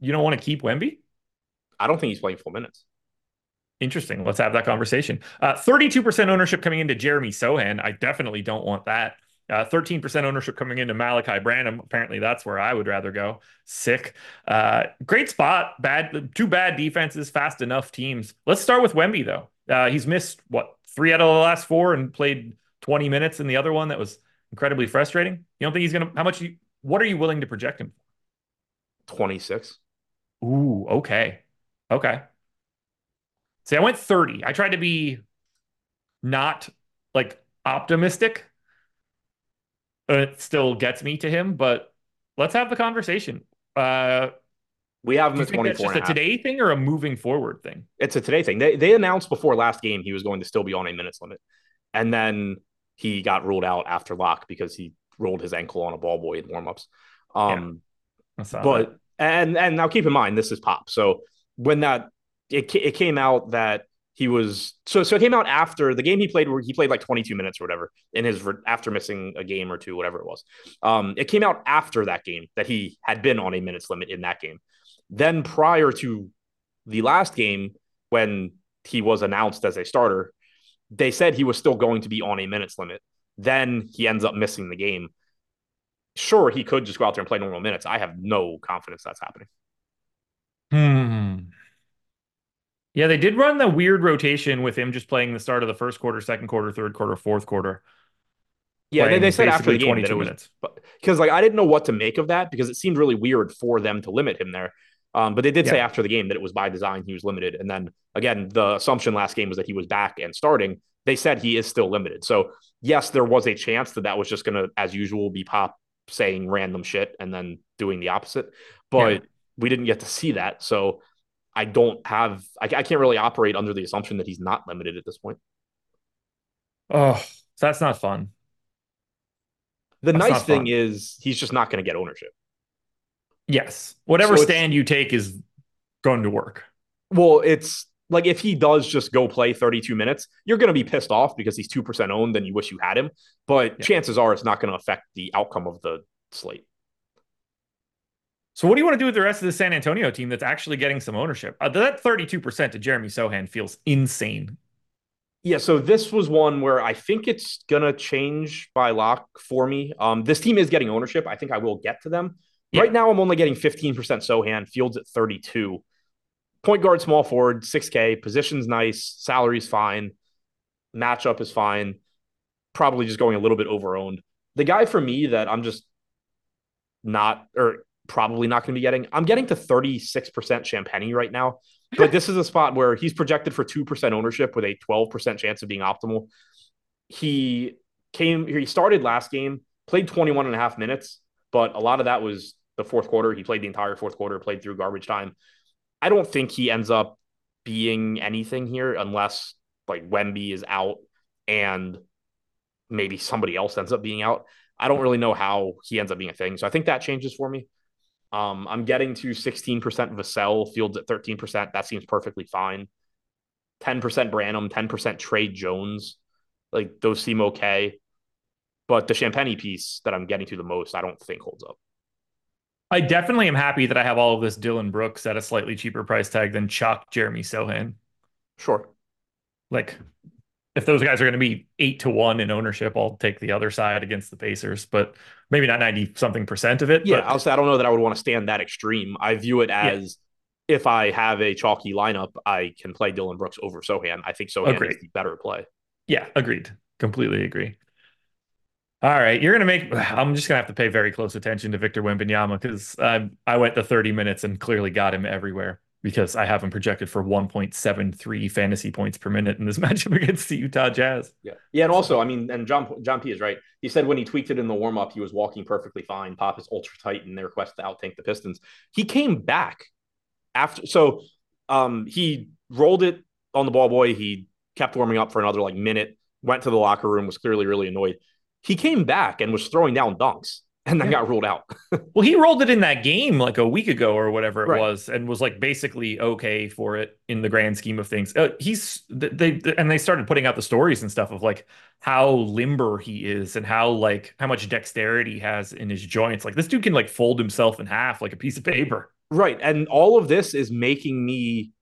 You don't want to keep Wemby? I don't think he's playing full minutes. Interesting. Let's have that conversation. Uh, 32% ownership coming into Jeremy Sochan. I definitely don't want that. Uh, 13% ownership coming into Malachi Branham. Apparently, that's where I would rather go. Sick. Uh, great spot. Bad. Two bad defenses. Fast enough teams. Let's start with Wemby though. Uh, he's missed what three out of the last four and played 20 minutes in the other one. That was incredibly frustrating. You don't think he's gonna? How much? You, what are you willing to project him? 26. Ooh. Okay. Okay. See, I went 30. I tried to be not like optimistic. It still gets me to him, but let's have the conversation. Uh, We have him at 24 that's just a today thing or a moving forward thing? It's a today thing. They they announced before last game he was going to still be on a minutes limit, and then he got ruled out after lock because he rolled his ankle on a ball boy in warmups. Um, saw but that. and and now keep in mind this is pop. So when that it it came out that he was so so it came out after the game he played where he played like 22 minutes or whatever in his after missing a game or two whatever it was. Um, it came out after that game that he had been on a minutes limit in that game. Then prior to the last game when he was announced as a starter, they said he was still going to be on a minutes limit. Then he ends up missing the game. Sure, he could just go out there and play normal minutes. I have no confidence that's happening. Hmm. Yeah, they did run the weird rotation with him just playing the start of the first quarter, second quarter, third quarter, fourth quarter. Yeah, they, they said after the basically game that it 22 minutes. because like I didn't know what to make of that because it seemed really weird for them to limit him there. Um, but they did say after the game that it was by design he was limited, and then again the assumption last game was that he was back and starting. They said he is still limited. So yes, there was a chance that that was just going to, as usual, be pop saying random shit and then doing the opposite. But Yeah. we didn't get to see that, so I don't have. I, I can't really operate under the assumption that he's not limited at this point. Oh, that's not fun. The That's nice thing fun. is he's just not going to get ownership. Yes. Whatever So stand you take is going to work. Well, it's like if he does just go play 32 minutes, you're going to be pissed off because he's 2% owned and you wish you had him. But Yeah. chances are it's not going to affect the outcome of the slate. So what do you want to do with the rest of the San Antonio team that's actually getting some ownership? Uh, that 32% to Jeremy Sochan feels insane. Yeah, so this was one where I think it's going to change by lock for me. Um, this team is getting ownership. I think I will get to them. Yeah. Right now, I'm only getting 15% Sochan, Fields at 32. Point guard, small forward, 6K, position's nice, salary's fine, matchup is fine. Probably just going a little bit over owned. The guy for me that I'm just not, or probably not going to be getting, I'm getting to 36% Champagnie right now. But this is a spot where he's projected for 2% ownership with a 12% chance of being optimal. He came, he started last game, played 21 and a half minutes, but a lot of that was the fourth quarter. He played the entire fourth quarter, played through garbage time. I don't think he ends up being anything here unless like Wemby is out and maybe somebody else ends up being out. I don't really know how he ends up being a thing. So I think that changes for me. Um, I'm getting to 16% Vassell, Fields at 13%. That seems perfectly fine. 10% Branham, 10% Tre Jones. Like those seem okay. But the Champagnie piece that I'm getting to the most, I don't think holds up. I definitely am happy that I have all of this Dillon Brooks at a slightly cheaper price tag than Chuck Jeremy Sochan. Sure. Like, if those guys are going to be eight to one in ownership, I'll take the other side against the Pacers, but maybe not 90 something percent of it. Yeah, but I'll say I don't know that I would want to stand that extreme. I view it as if I have a chalky lineup, I can play Dillon Brooks over Sochan. I think Sochan Agreed. is the better play. yeah, agreed. Completely agree. All right, you're gonna make. I'm just gonna have to pay very close attention to Victor Wembanyama because I I went the 30 minutes and clearly got him everywhere because I have him projected for 1.73 fantasy points per minute in this matchup against the Utah Jazz. Yeah, yeah, and also, I mean, and John John P is right. He said when he tweaked it in the warm up, he was walking perfectly fine. Pop is ultra tight in their quest to outtank the Pistons. He came back after, so um, he rolled it on the ball boy. He kept warming up for another like minute. Went to the locker room, was clearly really annoyed. He came back and was throwing down dunks, and then Yeah. got ruled out. Well, he rolled it in that game like a week ago or whatever it Right. was, and was like basically okay for it in the grand scheme of things. Uh, he's they and they started putting out the stories and stuff of like how limber he is and how like how much dexterity he has in his joints. Like this dude can like fold himself in half like a piece of paper. Right. And all of this is making me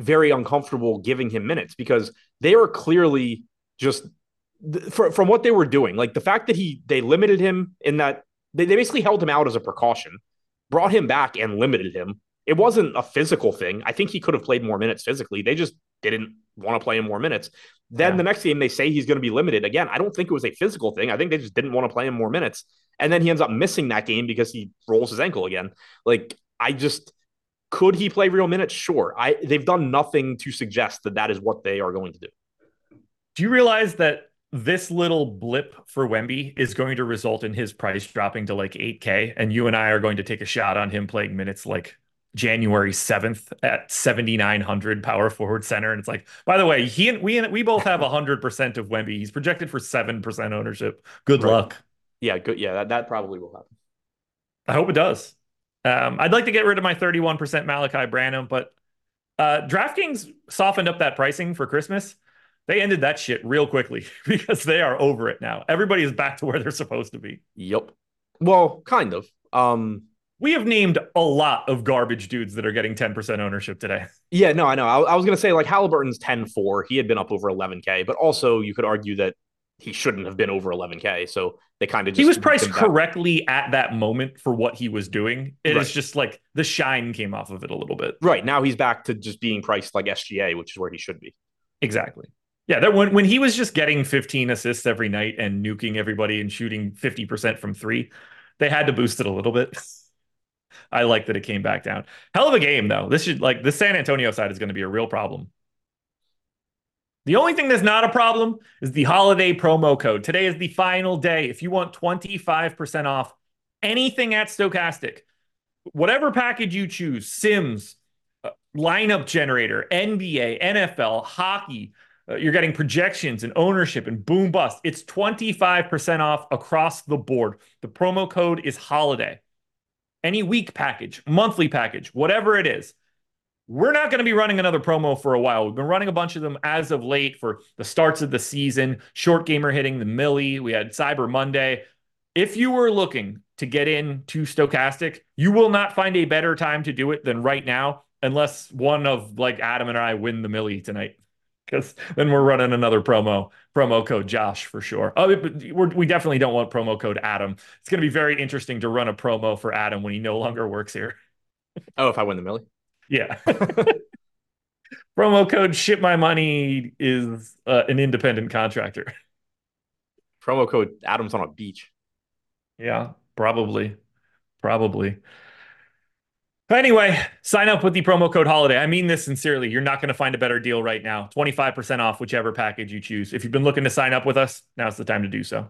very uncomfortable giving him minutes because they are clearly just th- from what they were doing. Like the fact that he they limited him in that they, they basically held him out as a precaution, brought him back and limited him. It wasn't a physical thing. I think he could have played more minutes physically. They just didn't want to play him more minutes. Then Yeah. the next game they say he's going to be limited again. I don't think it was a physical thing. I think they just didn't want to play him more minutes. And then he ends up missing that game because he rolls his ankle again. Like I just could he play real minutes? Sure. I they've done nothing to suggest that that is what they are going to do. Do you realize that this little blip for Wemby is going to result in his price dropping to like 8K? And you and I are going to take a shot on him playing minutes like January 7th at 7,900 power forward center. And it's like, by the way, he and we and we both have 100% of Wemby. He's projected for 7% ownership. Good Right. luck. Yeah, good. Yeah, that, that probably will happen. I hope it does. Um, I'd like to get rid of my 31% Malachi Branham, but uh, DraftKings softened up that pricing for Christmas. They ended that shit real quickly because they are over it now. Everybody is back to where they're supposed to be. Yep. Well, kind of. Um, We have named a lot of garbage dudes that are getting 10% ownership today. yeah, no, I know. I, I was gonna say like Halliburton's 10-4. He had been up over 11K, but also you could argue that he shouldn't have been over 11k. So they kind of he was priced correctly at that moment for what he was doing. It right. is just like the shine came off of it a little bit. Right now he's back to just being priced like SGA, which is where he should be. Exactly. Yeah, that when when he was just getting 15 assists every night and nuking everybody and shooting 50% from three, they had to boost it a little bit. I like that it came back down. Hell of a game though. This should like the San Antonio side is going to be a real problem. The only thing that's not a problem is the holiday promo code. Today is the final day. If you want 25% off anything at Stokastic, whatever package you choose, Sims, uh, lineup generator, NBA, NFL, hockey, uh, you're getting projections and ownership and boom bust. It's 25% off across the board. The promo code is holiday. Any week package, monthly package, whatever it is, we're not going to be running another promo for a while. We've been running a bunch of them as of late for the starts of the season. Short gamer hitting the millie. We had Cyber Monday. If you were looking to get into Stokastic, you will not find a better time to do it than right now, unless one of like Adam and I win the millie tonight. Because then we're running another promo, promo code Josh for sure. Oh, we definitely don't want promo code Adam. It's going to be very interesting to run a promo for Adam when he no longer works here. Oh, if I win the millie. Yeah. Promo code ship my money is uh, an independent contractor. Promo code Adams on a beach. Yeah, probably. Probably. Anyway, sign up with the promo code holiday. I mean this sincerely. You're not going to find a better deal right now. 25% off whichever package you choose. If you've been looking to sign up with us, now's the time to do so.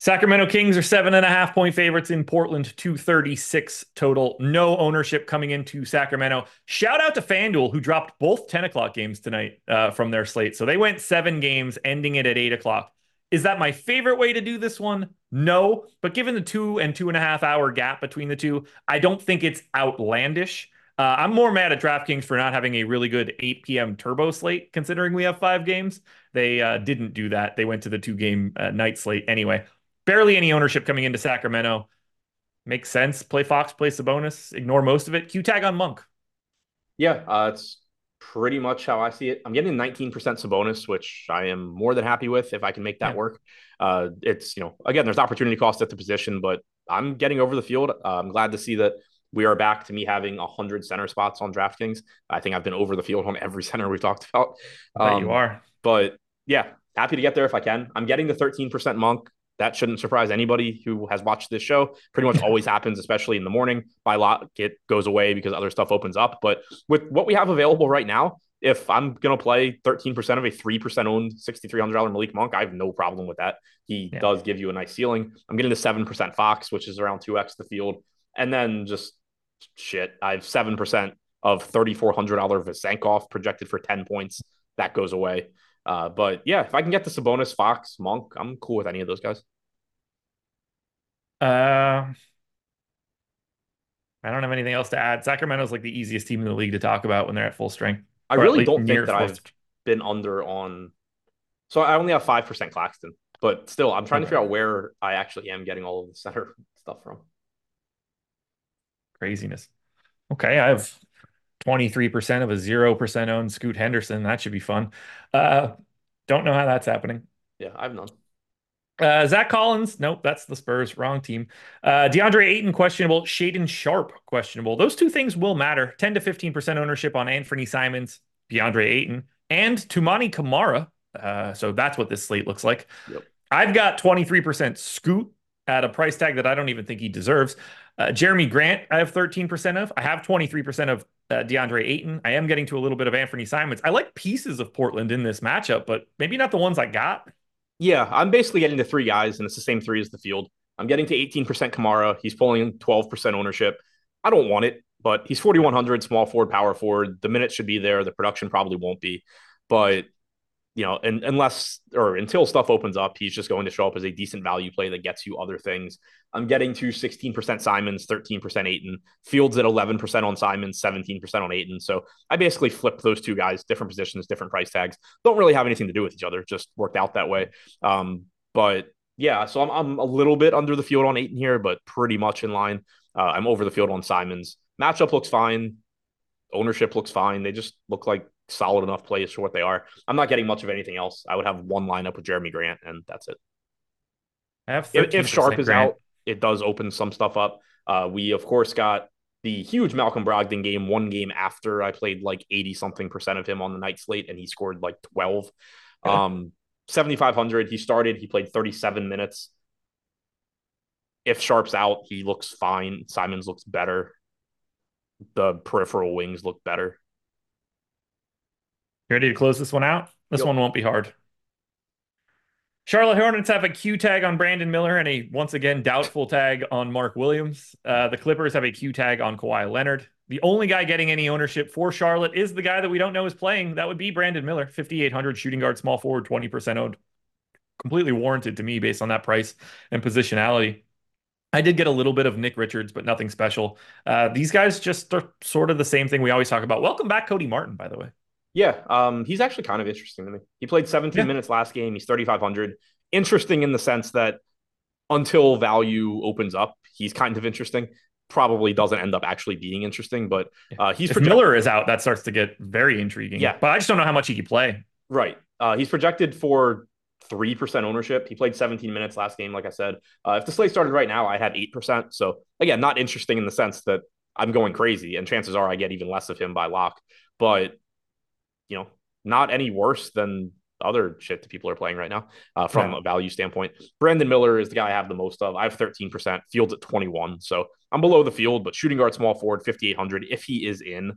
Sacramento Kings are seven and a half point favorites in Portland, 236 total. No ownership coming into Sacramento. Shout out to FanDuel, who dropped both 10 o'clock games tonight uh, from their slate. So they went seven games, ending it at eight o'clock. Is that my favorite way to do this one? No. But given the two and two and a half hour gap between the two, I don't think it's outlandish. Uh, I'm more mad at DraftKings for not having a really good 8 p.m. turbo slate, considering we have five games. They uh, didn't do that. They went to the two game uh, night slate anyway barely any ownership coming into Sacramento. Makes sense. Play Fox, play Sabonis, ignore most of it. Q tag on Monk. Yeah, uh, it's pretty much how I see it. I'm getting 19% Sabonis, which I am more than happy with if I can make that yeah. work. Uh, it's, you know, again, there's opportunity cost at the position, but I'm getting over the field. Uh, I'm glad to see that we are back to me having 100 center spots on DraftKings. I think I've been over the field on every center we've talked about. Um, you are. But yeah, happy to get there if I can. I'm getting the 13% monk that shouldn't surprise anybody who has watched this show. Pretty much always happens, especially in the morning. By lot, it goes away because other stuff opens up. But with what we have available right now, if I'm gonna play 13% of a 3% owned $6,300 Malik Monk, I have no problem with that. He yeah. does give you a nice ceiling. I'm getting the 7% Fox, which is around 2x the field. And then just shit, I have 7% of $3,400 Vezenkov projected for 10 points. That goes away. Uh, but yeah, if I can get the Sabonis, Fox, Monk, I'm cool with any of those guys. Uh, I don't have anything else to add. Sacramento's like the easiest team in the league to talk about when they're at full strength. I really don't think that I've been under on. So I only have five percent Claxton, but still, I'm trying okay. to figure out where I actually am getting all of the center stuff from. Craziness. Okay, I have 23% of a 0% owned Scoot Henderson. That should be fun. Uh, don't know how that's happening. Yeah, I've none. Uh, Zach Collins, nope, that's the Spurs. Wrong team. Uh, DeAndre Ayton, questionable. Shaedon Sharpe, questionable. Those two things will matter. 10 to 15% ownership on Anthony Simons, DeAndre Ayton, and Toumani Camara. Uh, so that's what this slate looks like. Yep. I've got 23% Scoot at a price tag that I don't even think he deserves. Uh, Jerami Grant, I have 13% of. I have 23% of uh, DeAndre Ayton. I am getting to a little bit of Anthony Simons. I like pieces of Portland in this matchup, but maybe not the ones I got. Yeah, I'm basically getting to three guys, and it's the same three as the field. I'm getting to 18% Camara. He's pulling 12% ownership. I don't want it, but he's 4,100, small forward, power forward. The minutes should be there. The production probably won't be. But you know, and unless or until stuff opens up, he's just going to show up as a decent value play that gets you other things. I'm getting to 16% Simons, 13% Ayton, Fields at 11% on Simons, 17% on Ayton. So I basically flipped those two guys, different positions, different price tags. Don't really have anything to do with each other, just worked out that way. Um, but yeah, so I'm, I'm a little bit under the field on Ayton here, but pretty much in line. Uh, I'm over the field on Simons. Matchup looks fine. Ownership looks fine. They just look like solid enough plays for what they are. I'm not getting much of anything else. I would have one lineup with Jerami Grant, and that's it. If, if Sharpe is Grant. out, it does open some stuff up. Uh, we of course got the huge Malcolm Brogdon game one game after I played like 80 something percent of him on the night slate, and he scored like 12. Um, 7,500. He started. He played 37 minutes. If Sharpe's out, he looks fine. Simons looks better. The peripheral wings look better. You ready to close this one out? This Yep. one won't be hard. Charlotte Hornets have a Q tag on Brandon Miller and a once again doubtful tag on Mark Williams. Uh, the Clippers have a Q tag on Kawhi Leonard. The only guy getting any ownership for Charlotte is the guy that we don't know is playing. That would be Brandon Miller, 5,800 shooting guard, small forward, 20% owned. Completely warranted to me based on that price and positionality. I did get a little bit of Nick Richards, but nothing special. Uh, these guys just are sort of the same thing we always talk about. Welcome back, Cody Martin, by the way. Yeah, um, he's actually kind of interesting to me. He played 17 Yeah. minutes last game. He's 3,500. Interesting in the sense that until value opens up, he's kind of interesting. Probably doesn't end up actually being interesting, but uh, he's if project- Miller is out, that starts to get very intriguing. Yeah. but I just don't know how much he could play. right. Uh, he's projected for three percent ownership. He played 17 minutes last game, like I said. Uh, if the slate started right now, I had eight percent. So again, not interesting in the sense that I'm going crazy, and chances are I get even less of him by lock. But you know, not any worse than other shit that people are playing right now uh, from Yeah. a value standpoint. Brandon Miller is the guy I have the most of. I have 13%, Fields at 21. So I'm below the field, but shooting guard, small forward, 5,800. If he is in,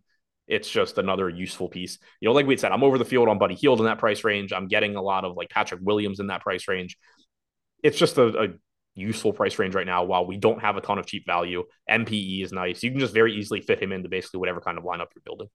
it's just another useful piece. You know, like we said, I'm over the field on Buddy Hield in that price range. I'm getting a lot of like Patrick Williams in that price range. It's just a, a useful price range right now while we don't have a ton of cheap value. MPE is nice. You can just very easily fit him into basically whatever kind of lineup you're building.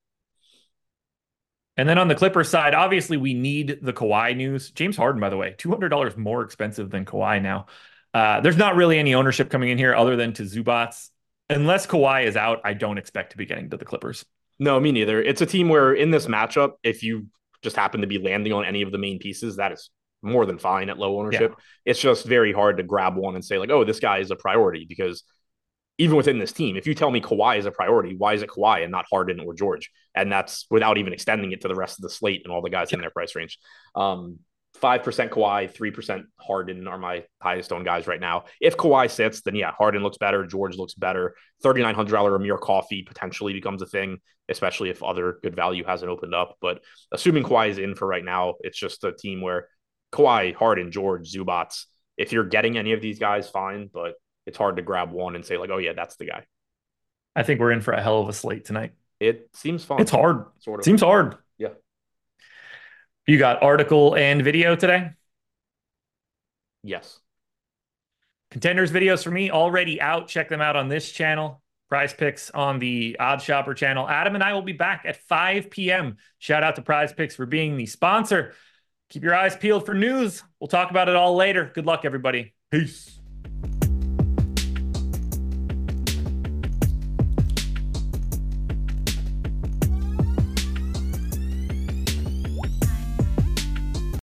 And then on the Clippers side, obviously we need the Kawhi news. James Harden, by the way, two hundred dollars more expensive than Kawhi now. Uh, there's not really any ownership coming in here other than to Zubac. Unless Kawhi is out, I don't expect to be getting to the Clippers. No, me neither. It's a team where in this matchup, if you just happen to be landing on any of the main pieces, that is more than fine at low ownership. It's just very hard to grab one and say, like, oh, this guy is a priority because even within this team, if you tell me Kawhi is a priority, why is it Kawhi and not Harden or George? And that's without even extending it to the rest of the slate and all the guys in their price range. Um, 5% Kawhi, 3% Harden are my highest owned guys right now. If Kawhi sits, then yeah, Harden looks better. George looks better. $3,900 Amir Coffey potentially becomes a thing, especially if other good value hasn't opened up. But assuming Kawhi is in for right now, it's just a team where Kawhi, Harden, George, Zubac, if you're getting any of these guys, fine. But it's hard to grab one and say, like, oh, yeah, that's the guy. I think we're in for a hell of a slate tonight. It seems fun. It's hard. Sort of. Seems hard. Yeah. You got article and video today. Yes. Contenders videos for me already out. Check them out on this channel. PrizePicks on the OddsShopper channel. Adam and I will be back at 5 p.m. Shout out to PrizePicks for being the sponsor. Keep your eyes peeled for news. We'll talk about it all later. Good luck, everybody. Peace.